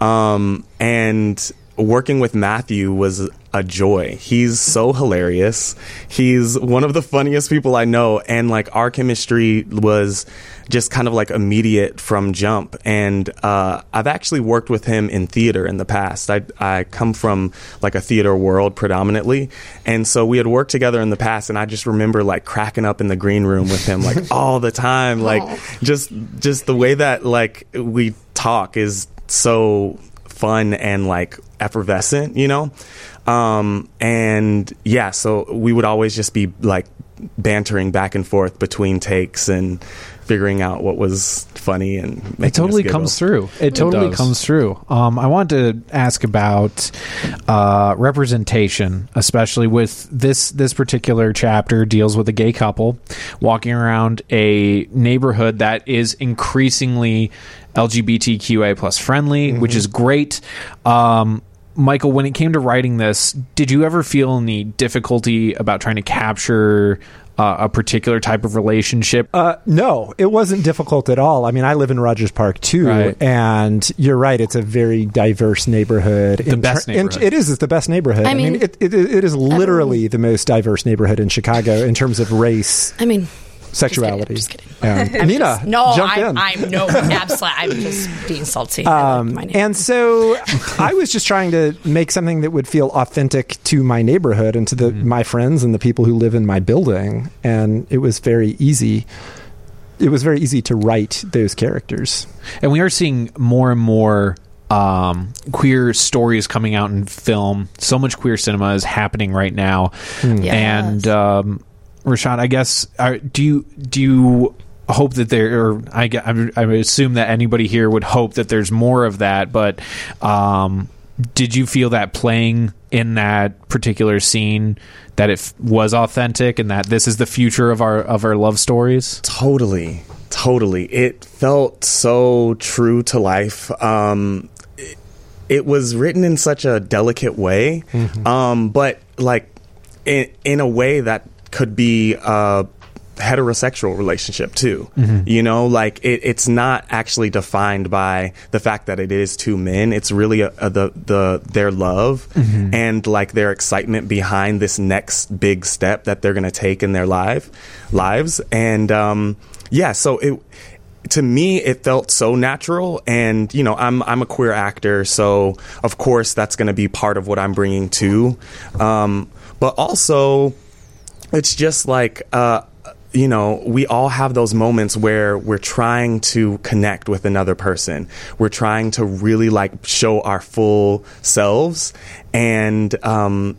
Um, and working with Matthew was a joy. He's so hilarious. He's one of the funniest people I know, and like our chemistry was just kind of like immediate from jump. And uh, I've actually worked with him in theater in the past. I I come from like a theater world predominantly, and so we had worked together in the past. And I just remember like cracking up in the green room with him like all the time, like just just the way that like we talk is so fun and like effervescent, you know? Um, and yeah, so we would always just be like bantering back and forth between takes and figuring out what was funny and making
It totally comes through. It totally
does.
comes through. Um, I want to ask about uh, representation, especially with this this particular chapter deals with a gay couple walking around a neighborhood that is increasingly LGBTQA plus friendly, which is great. Um, Michael, when it came to writing this, did you ever feel any difficulty about trying to capture uh, a particular type of relationship?
Uh, no, it wasn't difficult at all. I mean, I live in Rogers Park too,
Right.
and you're right. It's a very diverse neighborhood. The
best neighborhood.
it is. It's the best neighborhood. I,
I
mean,
mean-
it, it, it is literally the most diverse neighborhood in Chicago in terms of race,
I mean,
sexuality.
just kidding.
And
I'm
Nina,
just- no, I'm. I'm no, absolutely. I'm just being salty. I like my.
Um, and so I was just trying to make something that would feel authentic to my neighborhood and to the
Mm-hmm.
my friends and the people who live in my building, and it was very easy. It was very easy to write those characters.
and we are seeing more and more um, queer stories coming out in film. So much queer cinema is happening right now,
Yes.
and um, Rashad, I guess, are, do you do you hope that there? Or I, I would- I assume that anybody here would hope that there's more of that. But um, did you feel that playing in that particular scene that it f- was authentic and that this is the future of our of our love stories?
Totally, totally. It felt so true to life. Um, it, it was written in such a delicate way, um, but like in in a way that could be a heterosexual relationship too. You know, like it, it's not actually defined by the fact that it is two men. It's really a, a, the the their love and like their excitement behind this next big step that they're going to take in their life lives. And um, yeah, so it to me it felt so natural and you know i'm i'm a queer actor so of course that's going to be part of what i'm bringing to um, but also it's just like uh you know we all have those moments where we're trying to connect with another person. We're trying to really like show our full selves. And um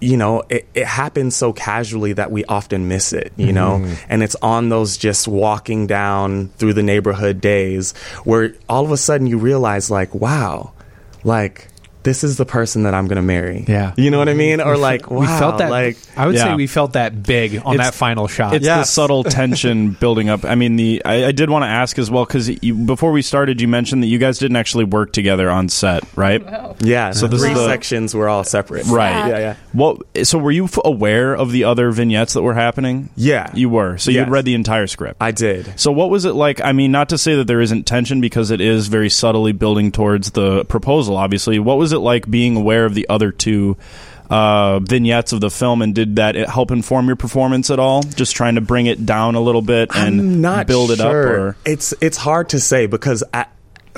you know it, it happens so casually that we often miss it you know? And it's on those just walking down through the neighborhood days where all of a sudden you realize like wow like this is the person that I'm going to marry.
Yeah.
You know what I mm-hmm. mean? Or like, wow,
we felt that.
like
I would say we felt that big on
It's-
that final shot.
It's the subtle tension building up. I mean, the I, I did want to ask as well because before we started, you mentioned that you guys didn't actually work together on set, right?
Yeah,
So
so
this
three
is the-
sections were all separate.
Right.
Yeah, yeah.
Well, so were you aware of the other vignettes that were happening?
Yeah.
you were. So you had read the entire script.
I did.
So what was it like? I mean, not to say that there isn't tension because it is very subtly building towards the proposal. Obviously, what was it like being aware of the other two uh, vignettes of the film, and did that help inform your performance at all? Just trying to bring it down a little bit and
not
build it up, or
it's it's hard to say because I,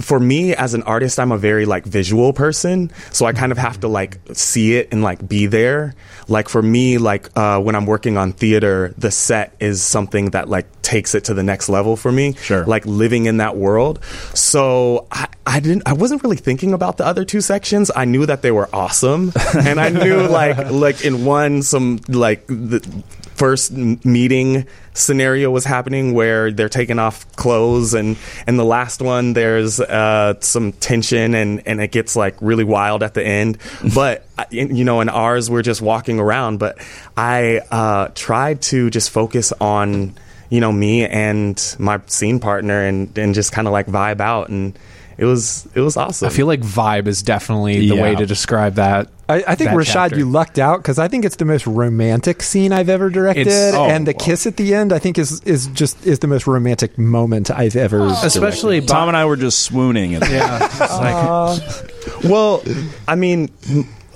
for me as an artist, I'm a very like visual person, so I kind of have to like see it and like be there. Like for me, like uh, when I'm working on theater, the set is something that like takes it to the next level for me.
Sure.
like living in that world. So I, I didn't. I wasn't really thinking about the other two sections. I knew that they were awesome, and I knew like like in one some like the first meeting scenario was happening where they're taking off clothes and and the last one there's uh some tension and and it gets like really wild at the end. But uh, you know in ours we're just walking around but i uh tried to just focus on you know me and my scene partner and and just kind of like vibe out and it was it was awesome
I feel like vibe is definitely the
Yeah.
way to describe that.
I, I think
that
Rashad,
chapter.
you lucked out because I think it's the most romantic scene I've ever directed,
oh,
and the
wow.
kiss at the end I think is is just is the most romantic moment I've ever. Oh.
especially
Tom and I were just swooning. At
yeah, it's like, uh,
well i mean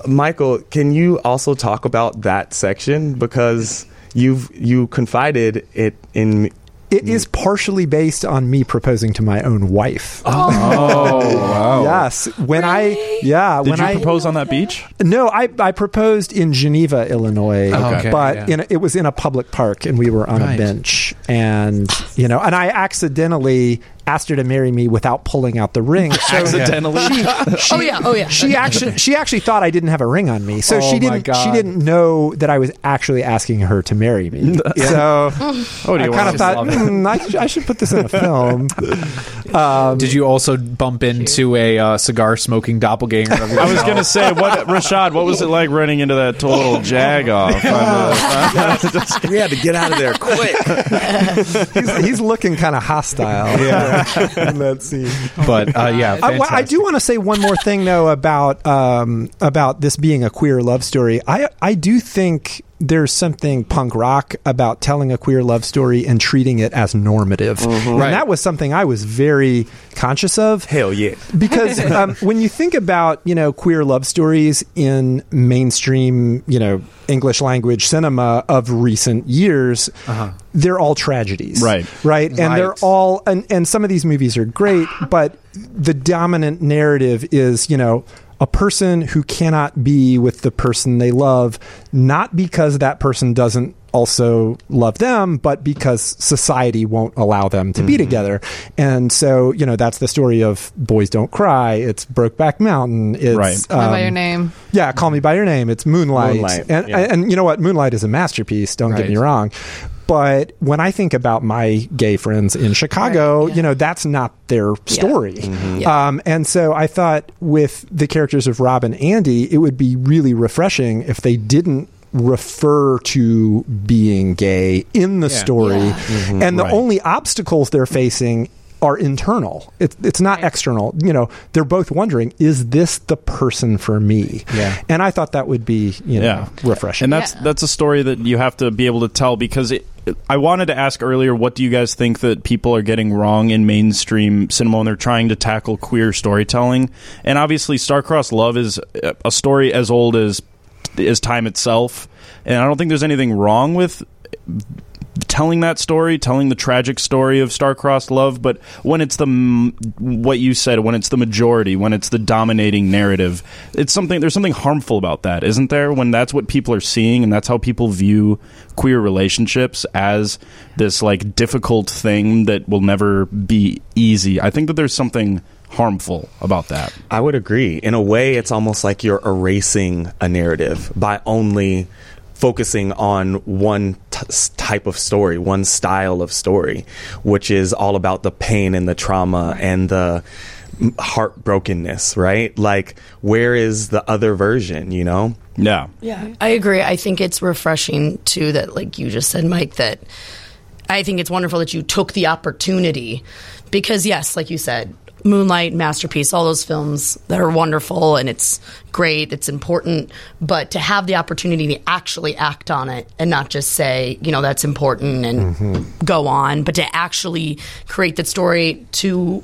Michael, can you also talk about that section because you've you confided it in
It is partially based on me proposing to my own wife.
Oh, wow.
Yes, when I yeah
Did
when
you
I
propose on that beach?
no I I proposed in Geneva, Illinois,
Okay.
but
yeah.
in a, it was in a public park and we were on
Right.
a bench and you know and I accidentally asked her to marry me without pulling out the ring. So
Accidentally.
oh yeah, oh yeah.
she actually she actually thought I didn't have a ring on me, so
Oh
she didn't she
God.
didn't know that I was actually asking her to marry me. So
Oh, do
I kind of thought
love it.
"Hmm, I, should- I should put this in a film.
Did you also bump into a uh, cigar smoking doppelganger? Of
I was gonna say, what Rashad? What was it like running into that total jag off?
we had to get out of there quick.
he's, he's looking kind of hostile. Yeah, in that scene.
but uh, yeah,
I, well, I do want to say one more thing though about um, about this being a queer love story. I I do think there's something punk rock about telling a queer love story and treating it as normative, and
Right.
that was something I was very conscious of.
Hell yeah.
because um, when you think about you know queer love stories in mainstream you know English language cinema of recent years, they're all tragedies,
Right.
Right, and they're all and and some of these movies are great, but the dominant narrative is you know. A person who cannot be with the person they love, not because that person doesn't also love them, but because society won't allow them to be together. And so, you know, that's the story of Boys Don't Cry. It's Brokeback Mountain. It's
Right.
Call me by
um,
your name.
Yeah, Call Me by Your Name. It's Moonlight.
Moonlight,
And,
yeah.
and you know what? Moonlight is a masterpiece. Don't get me wrong. But when I think about my gay friends in Chicago,
Right, yeah.
you know, that's not their story.
Yeah.
Um, and so I thought with the characters of Rob and Andy, it would be really refreshing if they didn't refer to being gay in the story.
Yeah.
And the
Right.
only obstacles they're facing are internal. It's it's not external. You know, they're both wondering, is this the person for me?
Yeah.
And I thought that would be, you know,
Yeah.
refreshing.
And that's
Yeah.
that's a story that you have to be able to tell because it, I wanted to ask earlier, what do you guys think that people are getting wrong in mainstream cinema when they're trying to tackle queer storytelling? And obviously, Star-Crossed Love is a story as old as as time itself, and I don't think there's anything wrong with telling that story, telling the tragic story of star-crossed love, but when it's the what you said, when it's the majority, when it's the dominating narrative, it's something there's something harmful about that, isn't there? When that's what people are seeing and that's how people view queer relationships as this like difficult thing that will never be easy. I think that there's something harmful about that.
I would agree. In a way, it's almost like you're erasing a narrative by only focusing on one t- s- type of story, one style of story, which is all about the pain and the trauma and the heartbrokenness, right? Like, where is the other version, you know?
Yeah.
Yeah, I agree. I think it's refreshing too that, like you just said, Mike, that I think it's wonderful that you took the opportunity because, yes, like you said, Moonlight, masterpiece, all those films that are wonderful and it's great, it's important, but to have the opportunity to actually act on it and not just say, you know, that's important and mm-hmm. go on, but to actually create that story to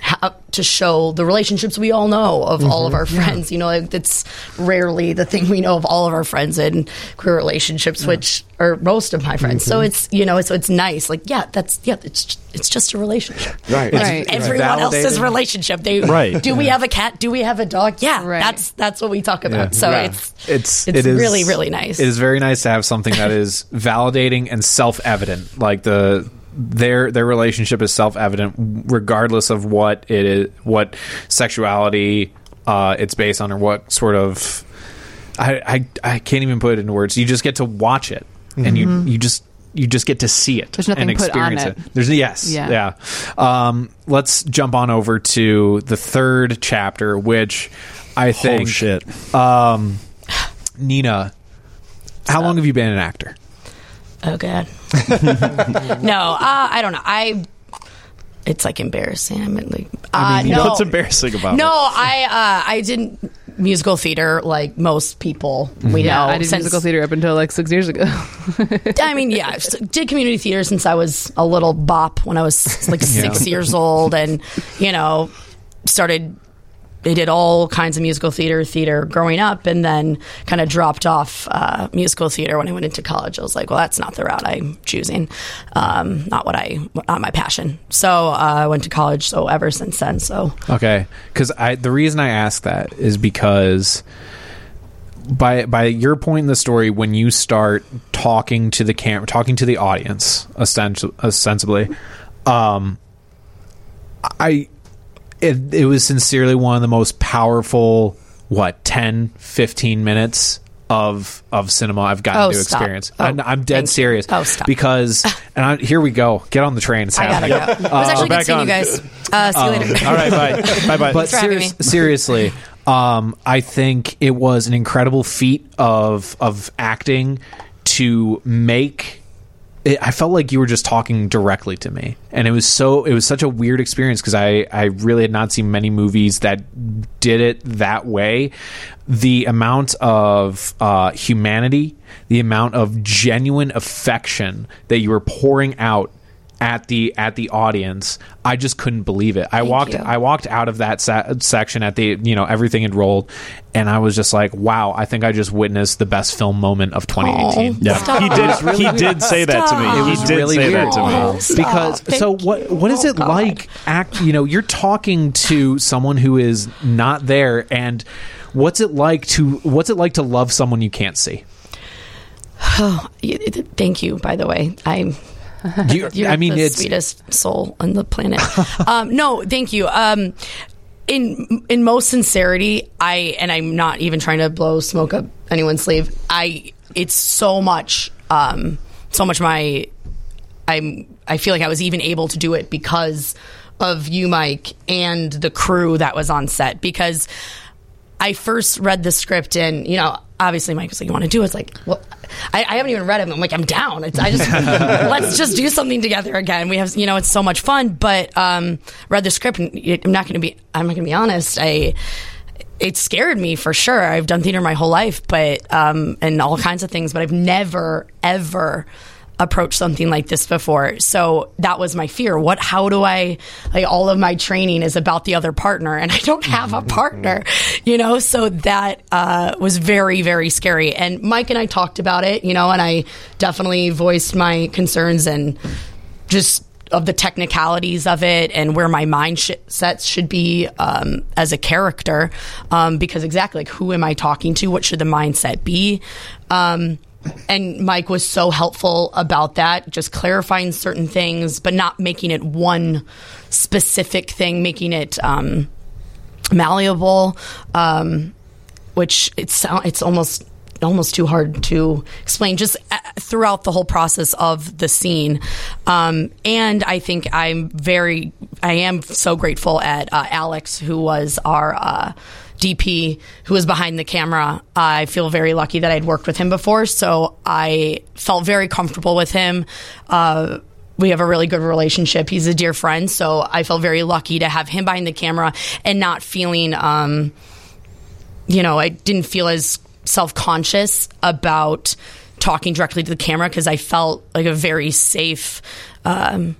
ha- to show the relationships we all know of all of mm-hmm. our friends. You know, like, that's rarely the thing we know of all of our friends in queer relationships, which are most of my friends. So mm-hmm. it's you know, so it's nice. Like, yeah, that's yeah, it's it's just a relationship.
Right.
Like
Right.
everyone else's relationship. They
Right.
Do we have a cat? Do we have a dog? Yeah,
Right.
that's that's what we talk about. So
Yeah.
it's
it's
it's
it is-
really really nice.
It is very nice to have something that is validating and self-evident. Like the their their relationship is self-evident regardless of what it is, what sexuality uh, it's based on, or what sort of. I, I I can't even put it into words. You just get to watch it, and you you just. You just get to see it
There's nothing
and
put on
experience
it.
There's yes,
Yeah.
yeah. Um, let's jump on over to the third chapter, which I think
Oh shit.
Nina, how long have you been an actor?
Oh god. no, uh, I don't know. I. It's like embarrassing. I'm like, uh,
mean,
no.
what's embarrassing about
No,
it?
I uh, I didn't musical theater like most people we
Yeah,
know.
I did
since-
musical theater up until like six years ago.
I mean, yeah, I did community theater since I was a little bop when I was like six years old, and you know, started I did all kinds of musical theater, theater growing up, and then kind of dropped off uh, musical theater when I went into college. I was like, well, that's not the route I'm choosing, um, not what I, not my passion. So uh, I went to college. So ever since then, so
Okay, because I the reason I ask that is because by by your point in the story, when you start talking to the camera, talking to the audience, osten- ostensibly, um, I it, it was sincerely one of the most powerful what 10 15 minutes of of cinema I've gotten
Oh,
to
stop.
experience.
Oh,
I'm, I'm dead serious.
Oh, stop.
Because and I, here we go. Get on the train. It's
I gotta go.
happening.
It was actually good
back
seeing
on.
you guys. Uh, see you later.
All right, bye, bye, bye.
but serious- seriously, um, I think it was an incredible feat of of acting to make. It, I felt like you were just talking directly to me, and it was so. It was such a weird experience because I I really had not seen many movies that did it that way. The amount of uh, humanity, the amount of genuine affection that you were pouring out at the at the audience i just couldn't believe it i walked
you.
i walked out of that se- section at the you know everything had rolled and i was just like wow i think i just witnessed the best film moment of 2018
Yeah,
Stop.
he did. he did say that to me. He
It
was
did
really
say
weird.
that to me.
Oh, stop.
because
Thank
so what what is
Oh,
it
God.
like act you know you're talking to someone who is not there and what's it like to what's it like to love someone you can't see oh,
Y- it- Thank you, by the way. I'm.
You-
You're
i mean
the
it's
sweetest soul on the planet. um, no, thank you. Um, in in most sincerity, I and I'm not even trying to blow smoke up anyone's sleeve. I it's so much, um, so much my. I'm. I feel like I was even able to do it because of you, Mike, and the crew that was on set. Because I first read the script and, you know, obviously Mike was like, you want to do it? It's like, well, I, I haven't even read it. I'm like, I'm down. It's, I just, let's just do something together again. We have, you know, it's so much fun, but, um, read the script and I'm not going to be, I'm not going to be honest. I, it scared me for sure. I've done theater my whole life, but, um, and all kinds of things, but I've never, ever, approached something like this before. So that was my fear. What, how do I, like, all of my training is about the other partner and I don't have a partner, you know? So that, uh, was very, very scary. And Mike and I talked about it, you know, and I definitely voiced my concerns and just of the technicalities of it and where my mind sh- sets should be um, as a character um, because exactly like who am i talking to what should the mindset be um, and mike was so helpful about that just clarifying certain things but not making it one specific thing making it um, malleable um, which it's it's almost almost too hard to explain just uh, throughout the whole process of the scene. Um, and i think i'm very i am so grateful at uh, alex who was our uh, dp who was behind the camera i feel very lucky that i'd worked with him before so i felt very comfortable with him uh, we have a really good relationship. He's a dear friend, so I felt very lucky to have him behind the camera and not feeling, um, you know, I didn't feel as self conscious about talking directly to the camera because I felt like a very safe um,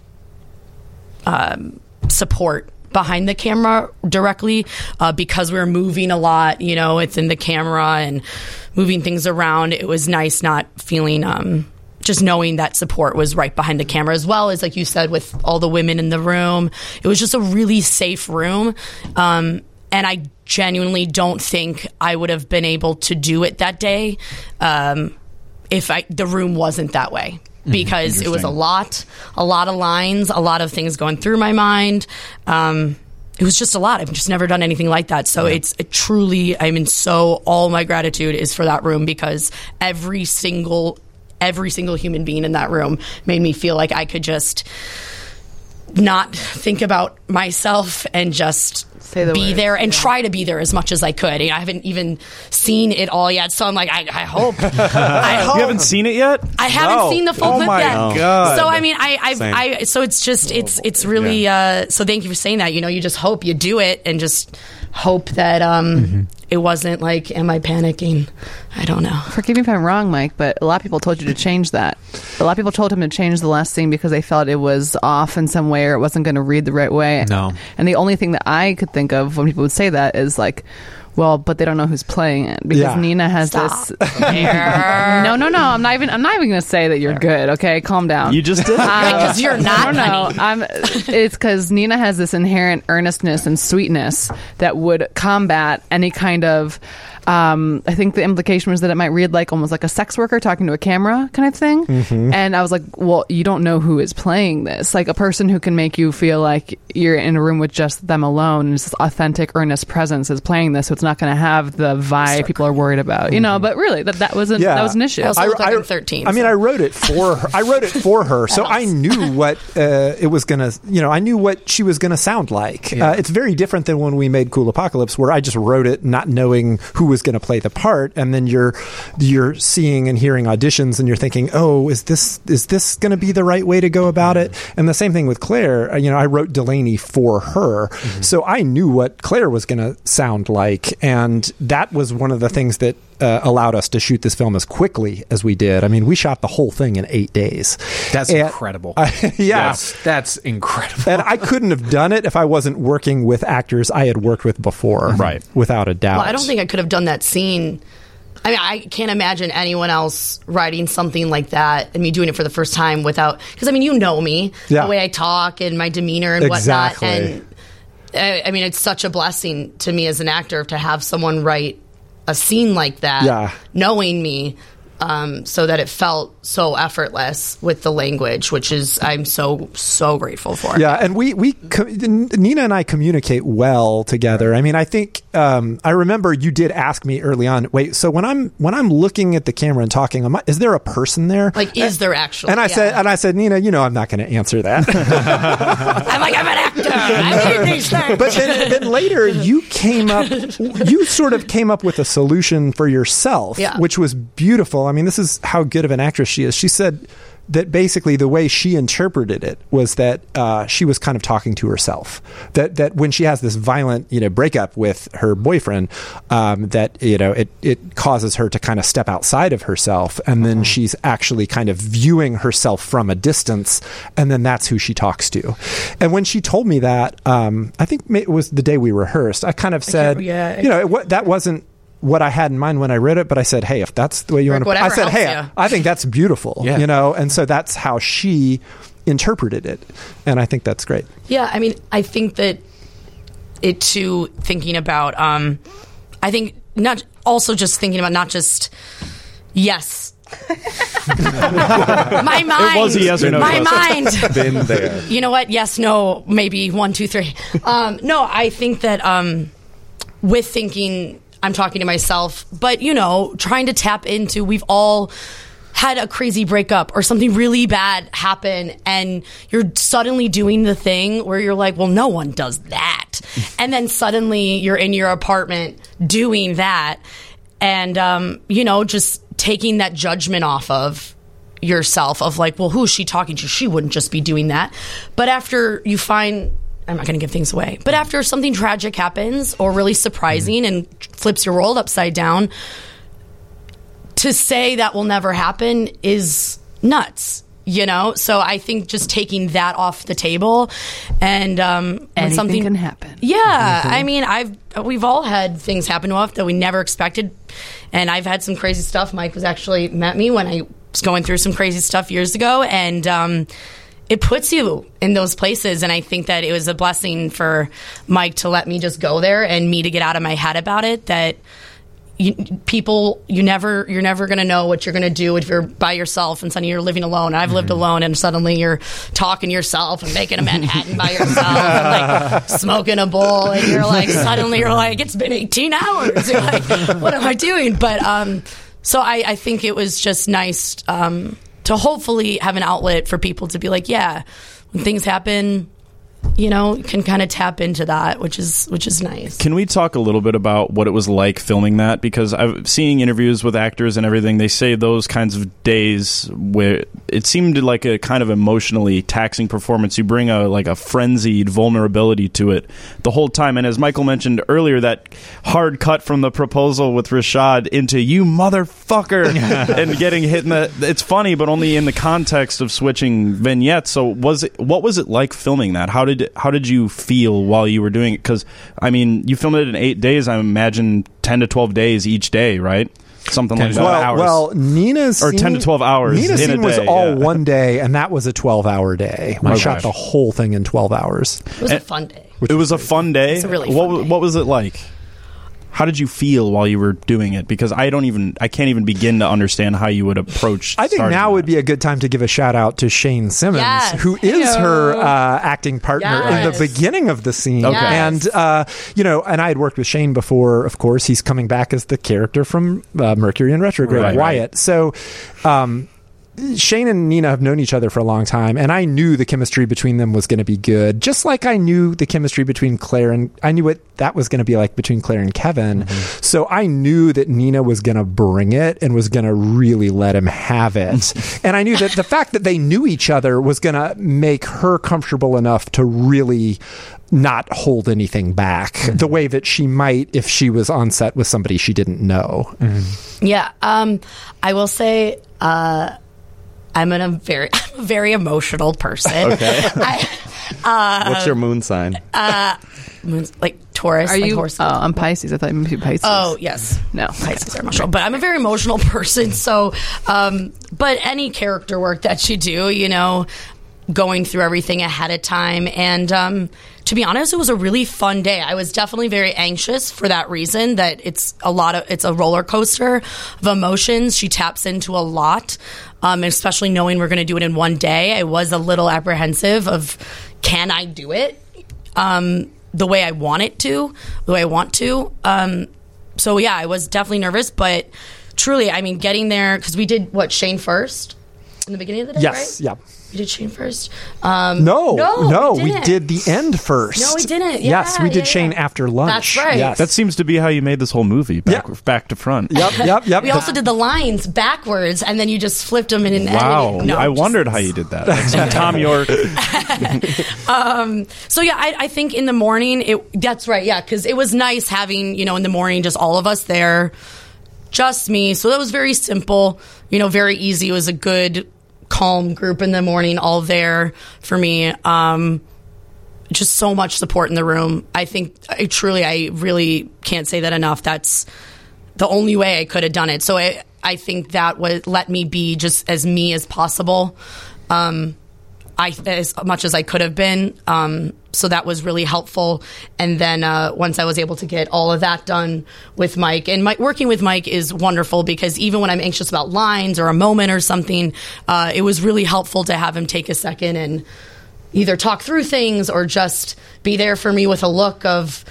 um, support behind the camera directly uh, because we were moving a lot. You know, it's in the camera and moving things around. It was nice not feeling. Um, just knowing that support was right behind the camera as well as like you said with all the women in the room it was just a really safe room um, and i genuinely don't think i would have been able to do it that day um, if I, the room wasn't that way because it was a lot a lot of lines a lot of things going through my mind. Um, it was just a lot. I've just never done anything like that. So it's it truly I mean, so all my gratitude is for that room because every single every single human being in that room made me feel like I could just not think about myself and just
Say the
be
words,
there and try to be there as much as I could. You know, I haven't even seen it all yet, so I'm like, I, I hope. I hope.
You haven't seen it yet?
I haven't
No.
seen the full
oh
clip
my
yet.
God.
So I mean, I, I've,
Same.
I, so it's just, it's, it's really. Uh, so thank you for saying that. You know, you just hope you do it and just hope that um, it wasn't like, am I panicking? I don't know.
Forgive me if I'm wrong, Mike, but a lot of people told you to change that. A lot of people told him to change the last scene because they felt it was off in some way way or it wasn't going to read the right way.
No.
And the only thing that I could think of when people would say that is like, well, but they don't know who's playing it because
Yeah.
Nina has
Stop.
this. no, no, no. I'm not even. I'm not even going to say that you're good. Okay, calm down.
You just did.
Because you're uh, not,
no,
honey.
no. I'm. It's because Nina has this inherent earnestness and sweetness that would combat any kind of. Um, I think the implication was that it might read like almost like a sex worker talking to a camera kind of thing.
Mm-hmm.
And I was like, well, you don't know who is playing this. Like a person who can make you feel like you're in a room with just them alone. And it's this authentic, earnest presence is playing this, so it's not going to have the vibe people are worried about. You know, but really, that that was a, that was an issue.
I also look like I'm 13,
I mean, I wrote it for her. I wrote it for her, so I knew what uh, it was gonna. You know, I knew what she was gonna sound like. Uh, it's very different than when we made Cool Apocalypse, where I just wrote it not knowing who was gonna play the part, and then you're you're seeing and hearing auditions, and you're thinking, oh, is this is this gonna be the right way to go about it? Mm-hmm. And the same thing with Clare. You know, I wrote Delaney for her, mm-hmm. so I knew what Clare was gonna sound like, and that was one of the things that uh, allowed us to shoot this film as quickly as we did. I mean, we shot the whole thing in eight days.
That's
And-
incredible.
yeah.
That's, that's incredible.
And I couldn't have done it if I wasn't working with actors I had worked with before.
Right.
Without a doubt.
Well, I don't think I could have done that scene. I mean, I can't imagine anyone else writing something like that and me doing it for the first time without. Because I mean, you know me,
Yeah.
the way I talk and my demeanor and
Exactly.
whatnot. And I, I mean, it's such a blessing to me as an actor to have someone write a scene like that,
Yeah.
knowing me. Um, so that it felt so effortless with the language, which is I'm so so grateful for.
Yeah, and we we Nina and I communicate well together. I mean, I think um, I remember you did ask me early on. Wait, so when I'm when I'm looking at the camera and talking, am I, is there a person there?
Like, is there actually?
and I
Yeah.
said, and I said, Nina, you know, I'm not going to answer that.
I'm like, I'm an actor. I need these things.
but then, then later, you came up, you sort of came up with a solution for yourself,
Yeah.
which was beautiful. I mean, this is how good of an actress she is. She said that basically the way she interpreted it was that uh, she was kind of talking to herself. That that when she has this violent, you know, breakup with her boyfriend, um, that you know it it causes her to kind of step outside of herself, and then she's actually kind of viewing herself from a distance, and then that's who she talks to. And when she told me that, um, I think it was the day we rehearsed. I kind of said,
yeah.
you know, it, that wasn't. What I had in mind when I read it, but I said, "Hey, if that's the way you
Rick,
want to," I said, "Hey,
you."
I think that's beautiful,"
Yeah.
you know, and so that's how she interpreted it, and I think that's great.
Yeah, I mean, I think that it too. Thinking about, um, I think not also just thinking about not just yes. my mind.
was a yes or no
My
question.
mind.
Been there.
You know what? Yes, no, maybe one, two, three. Um, no, I think that um, with thinking, I'm talking to myself, but you know, trying to tap into, we've all had a crazy breakup or something really bad happen, and you're suddenly doing the thing where you're like, well, no one does that. and then suddenly you're in your apartment doing that, and, um, you know, just taking that judgment off of yourself of like, well, who is she talking to? She wouldn't just be doing that. But after you find, I'm not going to give things away, but after something tragic happens or really surprising and flips your world upside down, to say that will never happen is nuts. You know, so I think just taking that off the table, and um, when
Anything
something
can happen.
yeah, I mean, I've we've all had things happen to us that we never expected, and I've had some crazy stuff. Mike was actually met me when I was going through some crazy stuff years ago, and um, it puts you in those places. And I think that it was a blessing for Mike to let me just go there and me to get out of my head about it. That you, people you never you're never going to know what you're going to do if you're by yourself and suddenly you're living alone i've lived alone and suddenly you're talking to yourself and making a manhattan by yourself and like smoking a bowl and you're like suddenly you're like it's been 18 hours you're like what am i doing but um so i i think it was just nice um to hopefully have an outlet for people to be like yeah when things happen you know, can kind of tap into that, which is which is nice.
Can we talk a little bit about what it was like filming that? Because I've seeing interviews with actors and everything. They say those kinds of days where it seemed like a kind of emotionally taxing performance. You bring a like a frenzied vulnerability to it the whole time. And as Michael mentioned earlier, that hard cut from the proposal with Rashad into "you motherfucker" and getting hit in the. It's funny, but only in the context of switching vignettes. So was it? What was it like filming that? How did how did you feel while you were doing it? Because I mean, you filmed it in eight days. I imagine ten to twelve days each day, right? Something like that.
well, well, Nina's
Or 10 to 12 hours
Nina's
in a
scene was all
yeah.
one day, and that was a twelve-hour day. We
Okay.
shot the whole thing in twelve hours.
It was a fun day.
it was a fun day.
It's a really
what,
fun day.
what was it like? How did you feel while you were doing it? Because I don't even I can't even begin to understand how you would approach.
I think now
that.
would be a good time to give a shout out to Shane Simmons,
Yes.
who is
Heyo.
her uh, acting partner in the beginning of the scene.
Okay.
And, uh, you know, and I had worked with Shane before, of course. He's coming back as the character from uh, Mercury in Retrograde,
Right, right.
Wyatt. So, um, Shane and Nina have known each other for a long time, and I knew the chemistry between them was going to be good. Just like I knew the chemistry between Clare and I knew what that was going to be like between Clare and Kevin. So I knew that Nina was going to bring it and was going to really let him have it. and I knew that the fact that they knew each other was going to make her comfortable enough to really not hold anything back the way that she might if she was on set with somebody she didn't know.
Yeah, um, I will say uh, I'm in a very I'm a very emotional person.
Okay.
I,
What's your moon sign?
moon's like Taurus,
Are
like
you?
horse.
Oh, I'm Pisces. I thought you meant Pisces.
Oh yes,
No.
Pisces are emotional, but I'm a very emotional person. So, um, but any character work that you do, you know, going through everything ahead of time, and um, to be honest, it was a really fun day. I was definitely very anxious for that reason. That it's a lot of it's a roller coaster of emotions. She taps into a lot, um, especially knowing we're going to do it in one day. I was a little apprehensive of can I do it. Um, the way I want it to, the way I want to. Um, so yeah, I was definitely nervous, but truly, I mean, getting there because we did what Shane first in the beginning of the day.
Yes,
right?
yeah.
We did Shane first. Um,
No,
no,
no,
we
we,
didn't.
the end first.
No, we didn't.
yes, we did
yeah,
Shane
yeah.
after lunch.
That's right.
Yes.
That seems to be how you made this whole movie, back,
Yeah.
back to front.
yep, yep, yep.
We also did the lines backwards, and then you just flipped them in an
Wow,
editing. No,
I
just-
wondered how you did that. Like Tom York.
So yeah, I, I think in the morning it that's right, yeah, because it was nice having you know in the morning just all of us there, just me. So that was very simple, you know, very easy. It was a good, calm group in the morning, all there for me. Um, just so much support in the room. I think I truly, I really can't say that enough. That's the only way I could have done it. So I, I think that would let me be just as me as possible. Um, I as much as I could have been. Um, so that was really helpful. And then uh, once I was able to get all of that done with Mike, and Mike, working with Mike is wonderful because even when I'm anxious about lines or a moment or something, uh, it was really helpful to have him take a second and either talk through things or just be there for me with a look of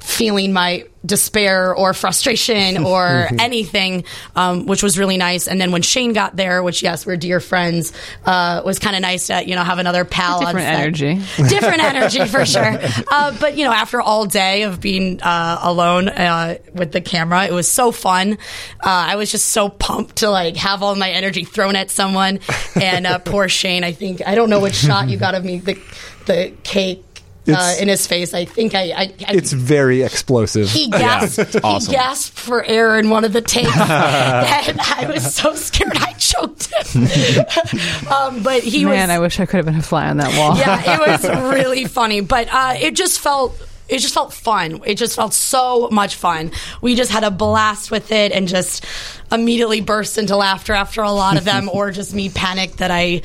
feeling my despair or frustration or anything, um, which was really nice. And then when Shane got there, which yes, we're dear friends, uh, was kind of nice to you know have another pal.
Different
on set.
energy.
different energy for sure. Uh, but you know, after all day of being uh, alone uh, with the camera, it was so fun. Uh, I was just so pumped to like have all my energy thrown at someone. And uh, poor Shane, I think I don't know which shot you got of me the the cake. Uh, in his face, I think I, I, I
It's very explosive.
he gasped.
awesome.
He gasped for air in one of the takes, and I was so scared I choked him. um, but he
Man,
was.
I wish I could have been a fly on that wall.
yeah, it was really funny, but uh, it just felt. It just felt fun. It just felt so much fun. We just had a blast with it and just immediately burst into laughter after a lot of them, or just me panicked that I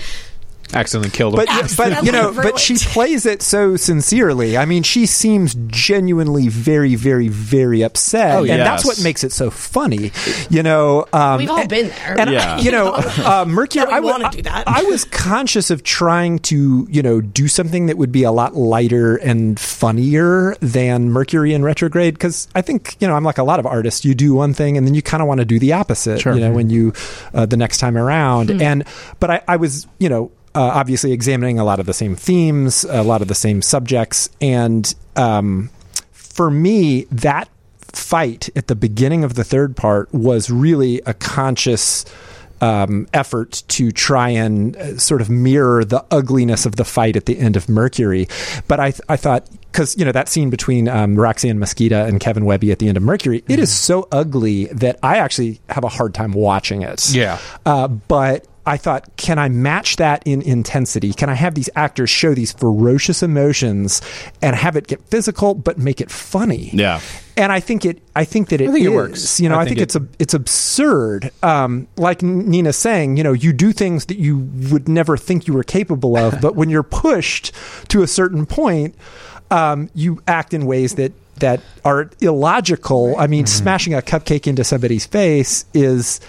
Accidentally killed him.
but but you know, but she plays it so sincerely. I mean, she seems genuinely very, very, very upset,
Oh,
and that's what makes it so funny. You know, um,
We've all been there.
And
Yeah.
you know, uh, Mercury. I
wanna do that.
I was conscious of trying to, you know, do something that would be a lot lighter and funnier than Mercury in retrograde. Because I think, you know, I'm like a lot of artists. You do one thing, and then you kind of want to do the opposite. You know, when you uh, the next time around.
Hmm.
And but I, I was, you know. Uh, obviously examining a lot of the same themes, a lot of the same subjects, and um, for me, that fight at the beginning of the third part was really a conscious um, effort to try and uh, sort of mirror the ugliness of the fight at the end of Mercury. But I, I thought, because you know that scene between um, Roxane Mesquida and Kevin Wehby at the end of Mercury, it is so ugly that I actually have a hard time watching it.
Yeah.
Uh, but I thought, can I match that in intensity? Can I have these actors show these ferocious emotions and have it get physical, but make it funny?
Yeah.
And I think it. I think that it I
think it
is.
works.
You know,
I
I,
think
think,
it-
it's a, it's absurd. Um, like Nina's saying, you know, you do things that you would never think you were capable of, but when you're pushed to a certain point, um, you act in ways that that are illogical. I mean, smashing a cupcake into somebody's face is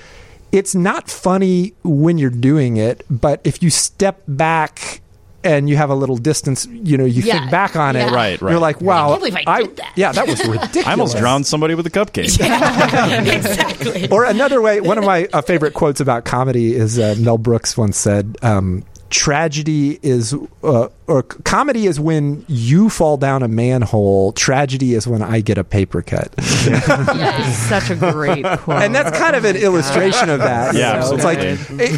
it's not funny when you're doing it, but if you step back and you have a little distance, you know, you
Yeah,
think back on it.
Right, right.
You're like, wow,
can't believe I did that.
Yeah, that was ridiculous.
I almost drowned somebody with a cupcake.
exactly.
Or another way, one of my uh, favorite quotes about comedy is uh, Mel Brooks once said, um, "Tragedy is, uh, or comedy is when you fall down a manhole. Tragedy is when I get a paper cut."
Such a great quote.
and that's kind of an illustration of that. you
Yeah,
know? it's like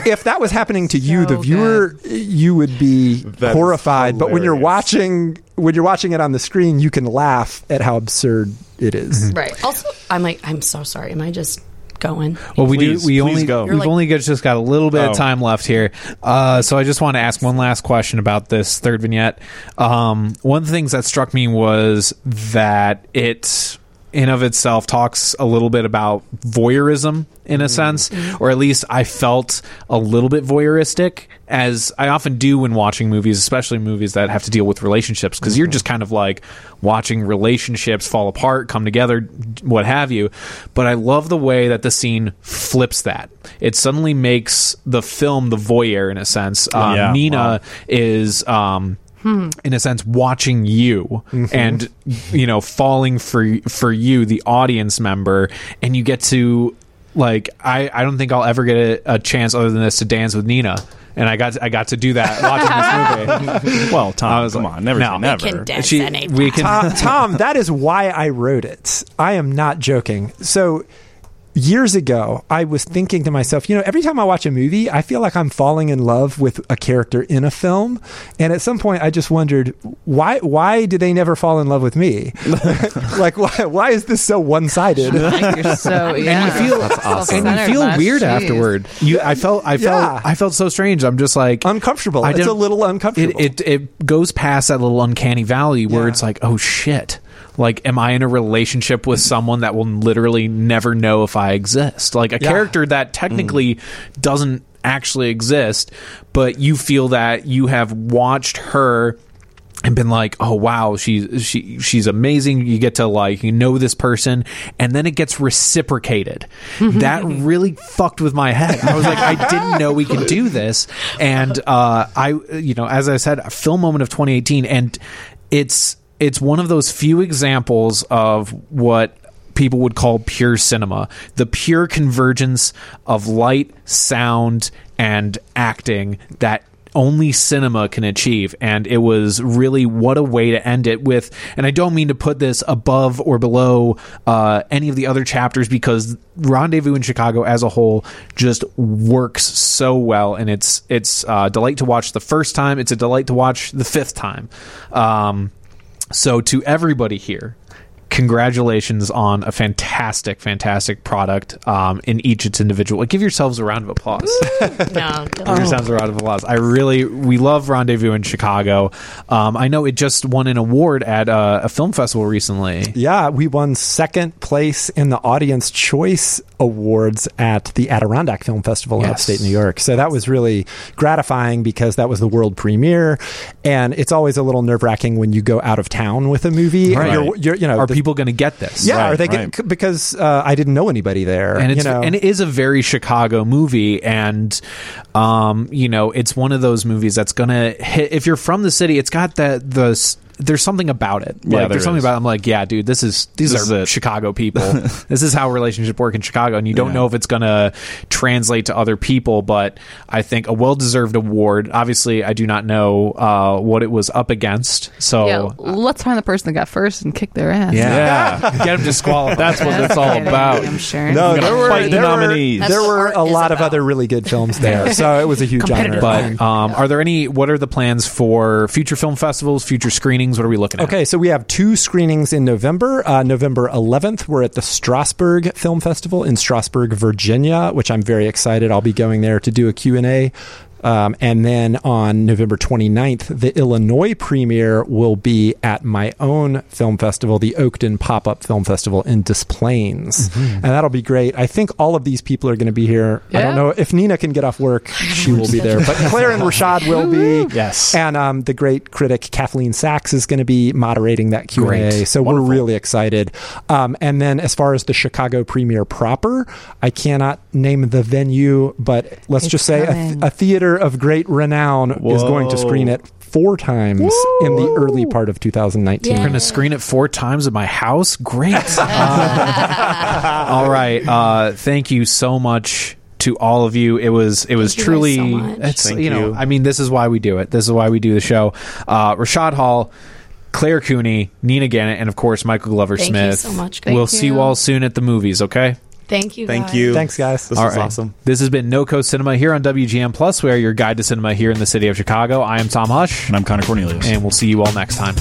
if that was happening to you, the
So
viewer, you would be
That is
horrified. But when you're watching, when you're watching it on the screen, you can laugh at how absurd it is.
Right. Also, I'm like, I'm so sorry. Am I just going?
Well, we
Please,
do. We only
go.
we've
like-
only got, just got a little bit
Oh.
of time left here, uh, so I just want to ask one last question about this third vignette. Um, one of the things that struck me was that it, in of itself, talks a little bit about voyeurism in a sense, or at least I felt a little bit voyeuristic, as I often do when watching movies, especially movies that have to deal with relationships, because you're just kind of like watching relationships fall apart, come together, what have you. But I love the way that the scene flips that. It suddenly makes the film the voyeur in a sense. Um,
Yeah,
Nina
wow.
is. Um, in a sense watching you
Mm-hmm.
and you know falling for for you the audience member and you get to like I I don't think I'll ever get a, a chance other than this to dance with Nina and I got I got to do that watching this movie
well, Tom,
was
come
like,
on, never
no.
say never.
can dance
She-
any
we can
Tom, Tom, that is why I wrote it. I am not joking. So years ago, I was thinking to myself, you know, every time I watch a movie, I feel like I'm falling in love with a character in a film. And at some point, I just wondered why why do they never fall in love with me? like why why is this so one sided?
So yeah.
and you feel
Self-centered
and you feel
much.
weird
Jeez.
afterward. You, I felt, I felt,
Yeah.
I felt so strange. I'm just like
Uncomfortable.
I
It's a little uncomfortable.
It, it it goes past that little uncanny valley where
Yeah.
it's like, oh shit. Like, am I in a relationship with someone that will literally never know if I exist? Like a
Yeah.
character that technically doesn't actually exist, but you feel that you have watched her and been like, oh wow, she's she she's amazing. You get to like you know this person, and then it gets reciprocated. that really fucked with my head. I was like, I didn't know we could do this, and uh, I you know as I said, a film moment of 2018, and it's it's one of those few examples of what people would call pure cinema. The pure convergence of light sound and acting that only cinema can achieve. And it was really what a way to end it with and i don't mean to put this above or below uh, any of the other chapters because rendezvous in chicago as a whole just works so well and it's it's a delight to watch the first time. It's a delight to watch the fifth time. Um, so to everybody here congratulations on a fantastic fantastic product um, in each its individual give yourselves a round of applause
No.
Give yourselves a round of applause. I really, we love Rendezvous in Chicago. Um, I know it just won an award at uh, a film festival recently.
Yeah, we won second place in the Audience Choice Awards at the Adirondack Film Festival in
Yes.
upstate New York. So that was really gratifying because that was the world premiere, and it's always a little nerve wracking when you go out of town with a movie. and
Right.
You're, you're, you know,
Are
the-
people going to get this?
Yeah,
Right,
are they
right.
get, because uh, I didn't know anybody there,
and it's
you know.
and it is a very Chicago movie, and um, you know, it's one of those movies that's gonna hit. If you're from the city, it's got that the s- there's something about it.
Yeah,
Like,
there
there's something
is.
about. It. I'm like, yeah, dude, this is these
This
are
is.
Chicago people. this is how relationship work in Chicago, and you don't
Yeah.
know if it's gonna translate to other people. But I think a well deserved award. Obviously, I do not know uh, what it was up against. So
Yeah, let's find the person that got first and kick their ass.
yeah, get him disqualified.
That's what it's all about.
I'm sure.
No, there were
fight the
there were,
nominees.
That's
there were a
is
lot of
about.
other really good films there, so it was a huge honor.
But um, are there any? What are the plans for future film festivals, future screenings? What are we looking at?
Okay, so we have two screenings in November. Uh, November 11th, we're at the Strasburg Film Festival in Strasburg, Virginia, which I'm very excited. I'll be going there to do a Q&A. Um, and then on November 29th, the Illinois premiere will be at my own film festival, the Oakton Pop Up Film Festival in Des Plaines. And that'll be great. I think all of these people are going to be here. I don't know if Nina can get off work, she will be there. But Clare and Rashad will be.
Yes.
And um, the great critic Kathleen Sachs is going to be moderating that Q and A.
Great.
So we're really excited. Um, and then as far as the Chicago premiere proper, I cannot name the venue, but let's
It's
just say a,
coming.
a theater of great renown is going to screen it four times in the early part of 2019.
We're going to screen it four times at my house. Great. Uh, all right. Uh, thank you so much to all of you. It was it was
Thank
truly
guys so much.
it's
Thank
you know
you.
I mean this is why we do it. This is why we do the show. Uh, Rashad Hall. Clare Cooney, Nina Ganet, and of course Michael Glover
Thank you
Smith.
so much.
We'll
Thank
see you
you.
all soon at the movies. Okay.
Thank you.
Thank
guys.
you.
Thanks, guys.
This
All
was
right.
awesome.
This has been No Coast Cinema here on WGN Plus. We are your guide to cinema here in the city of Chicago. I am Tom Hush,
And I'm Connor Cornelius.
and we'll see you all next time.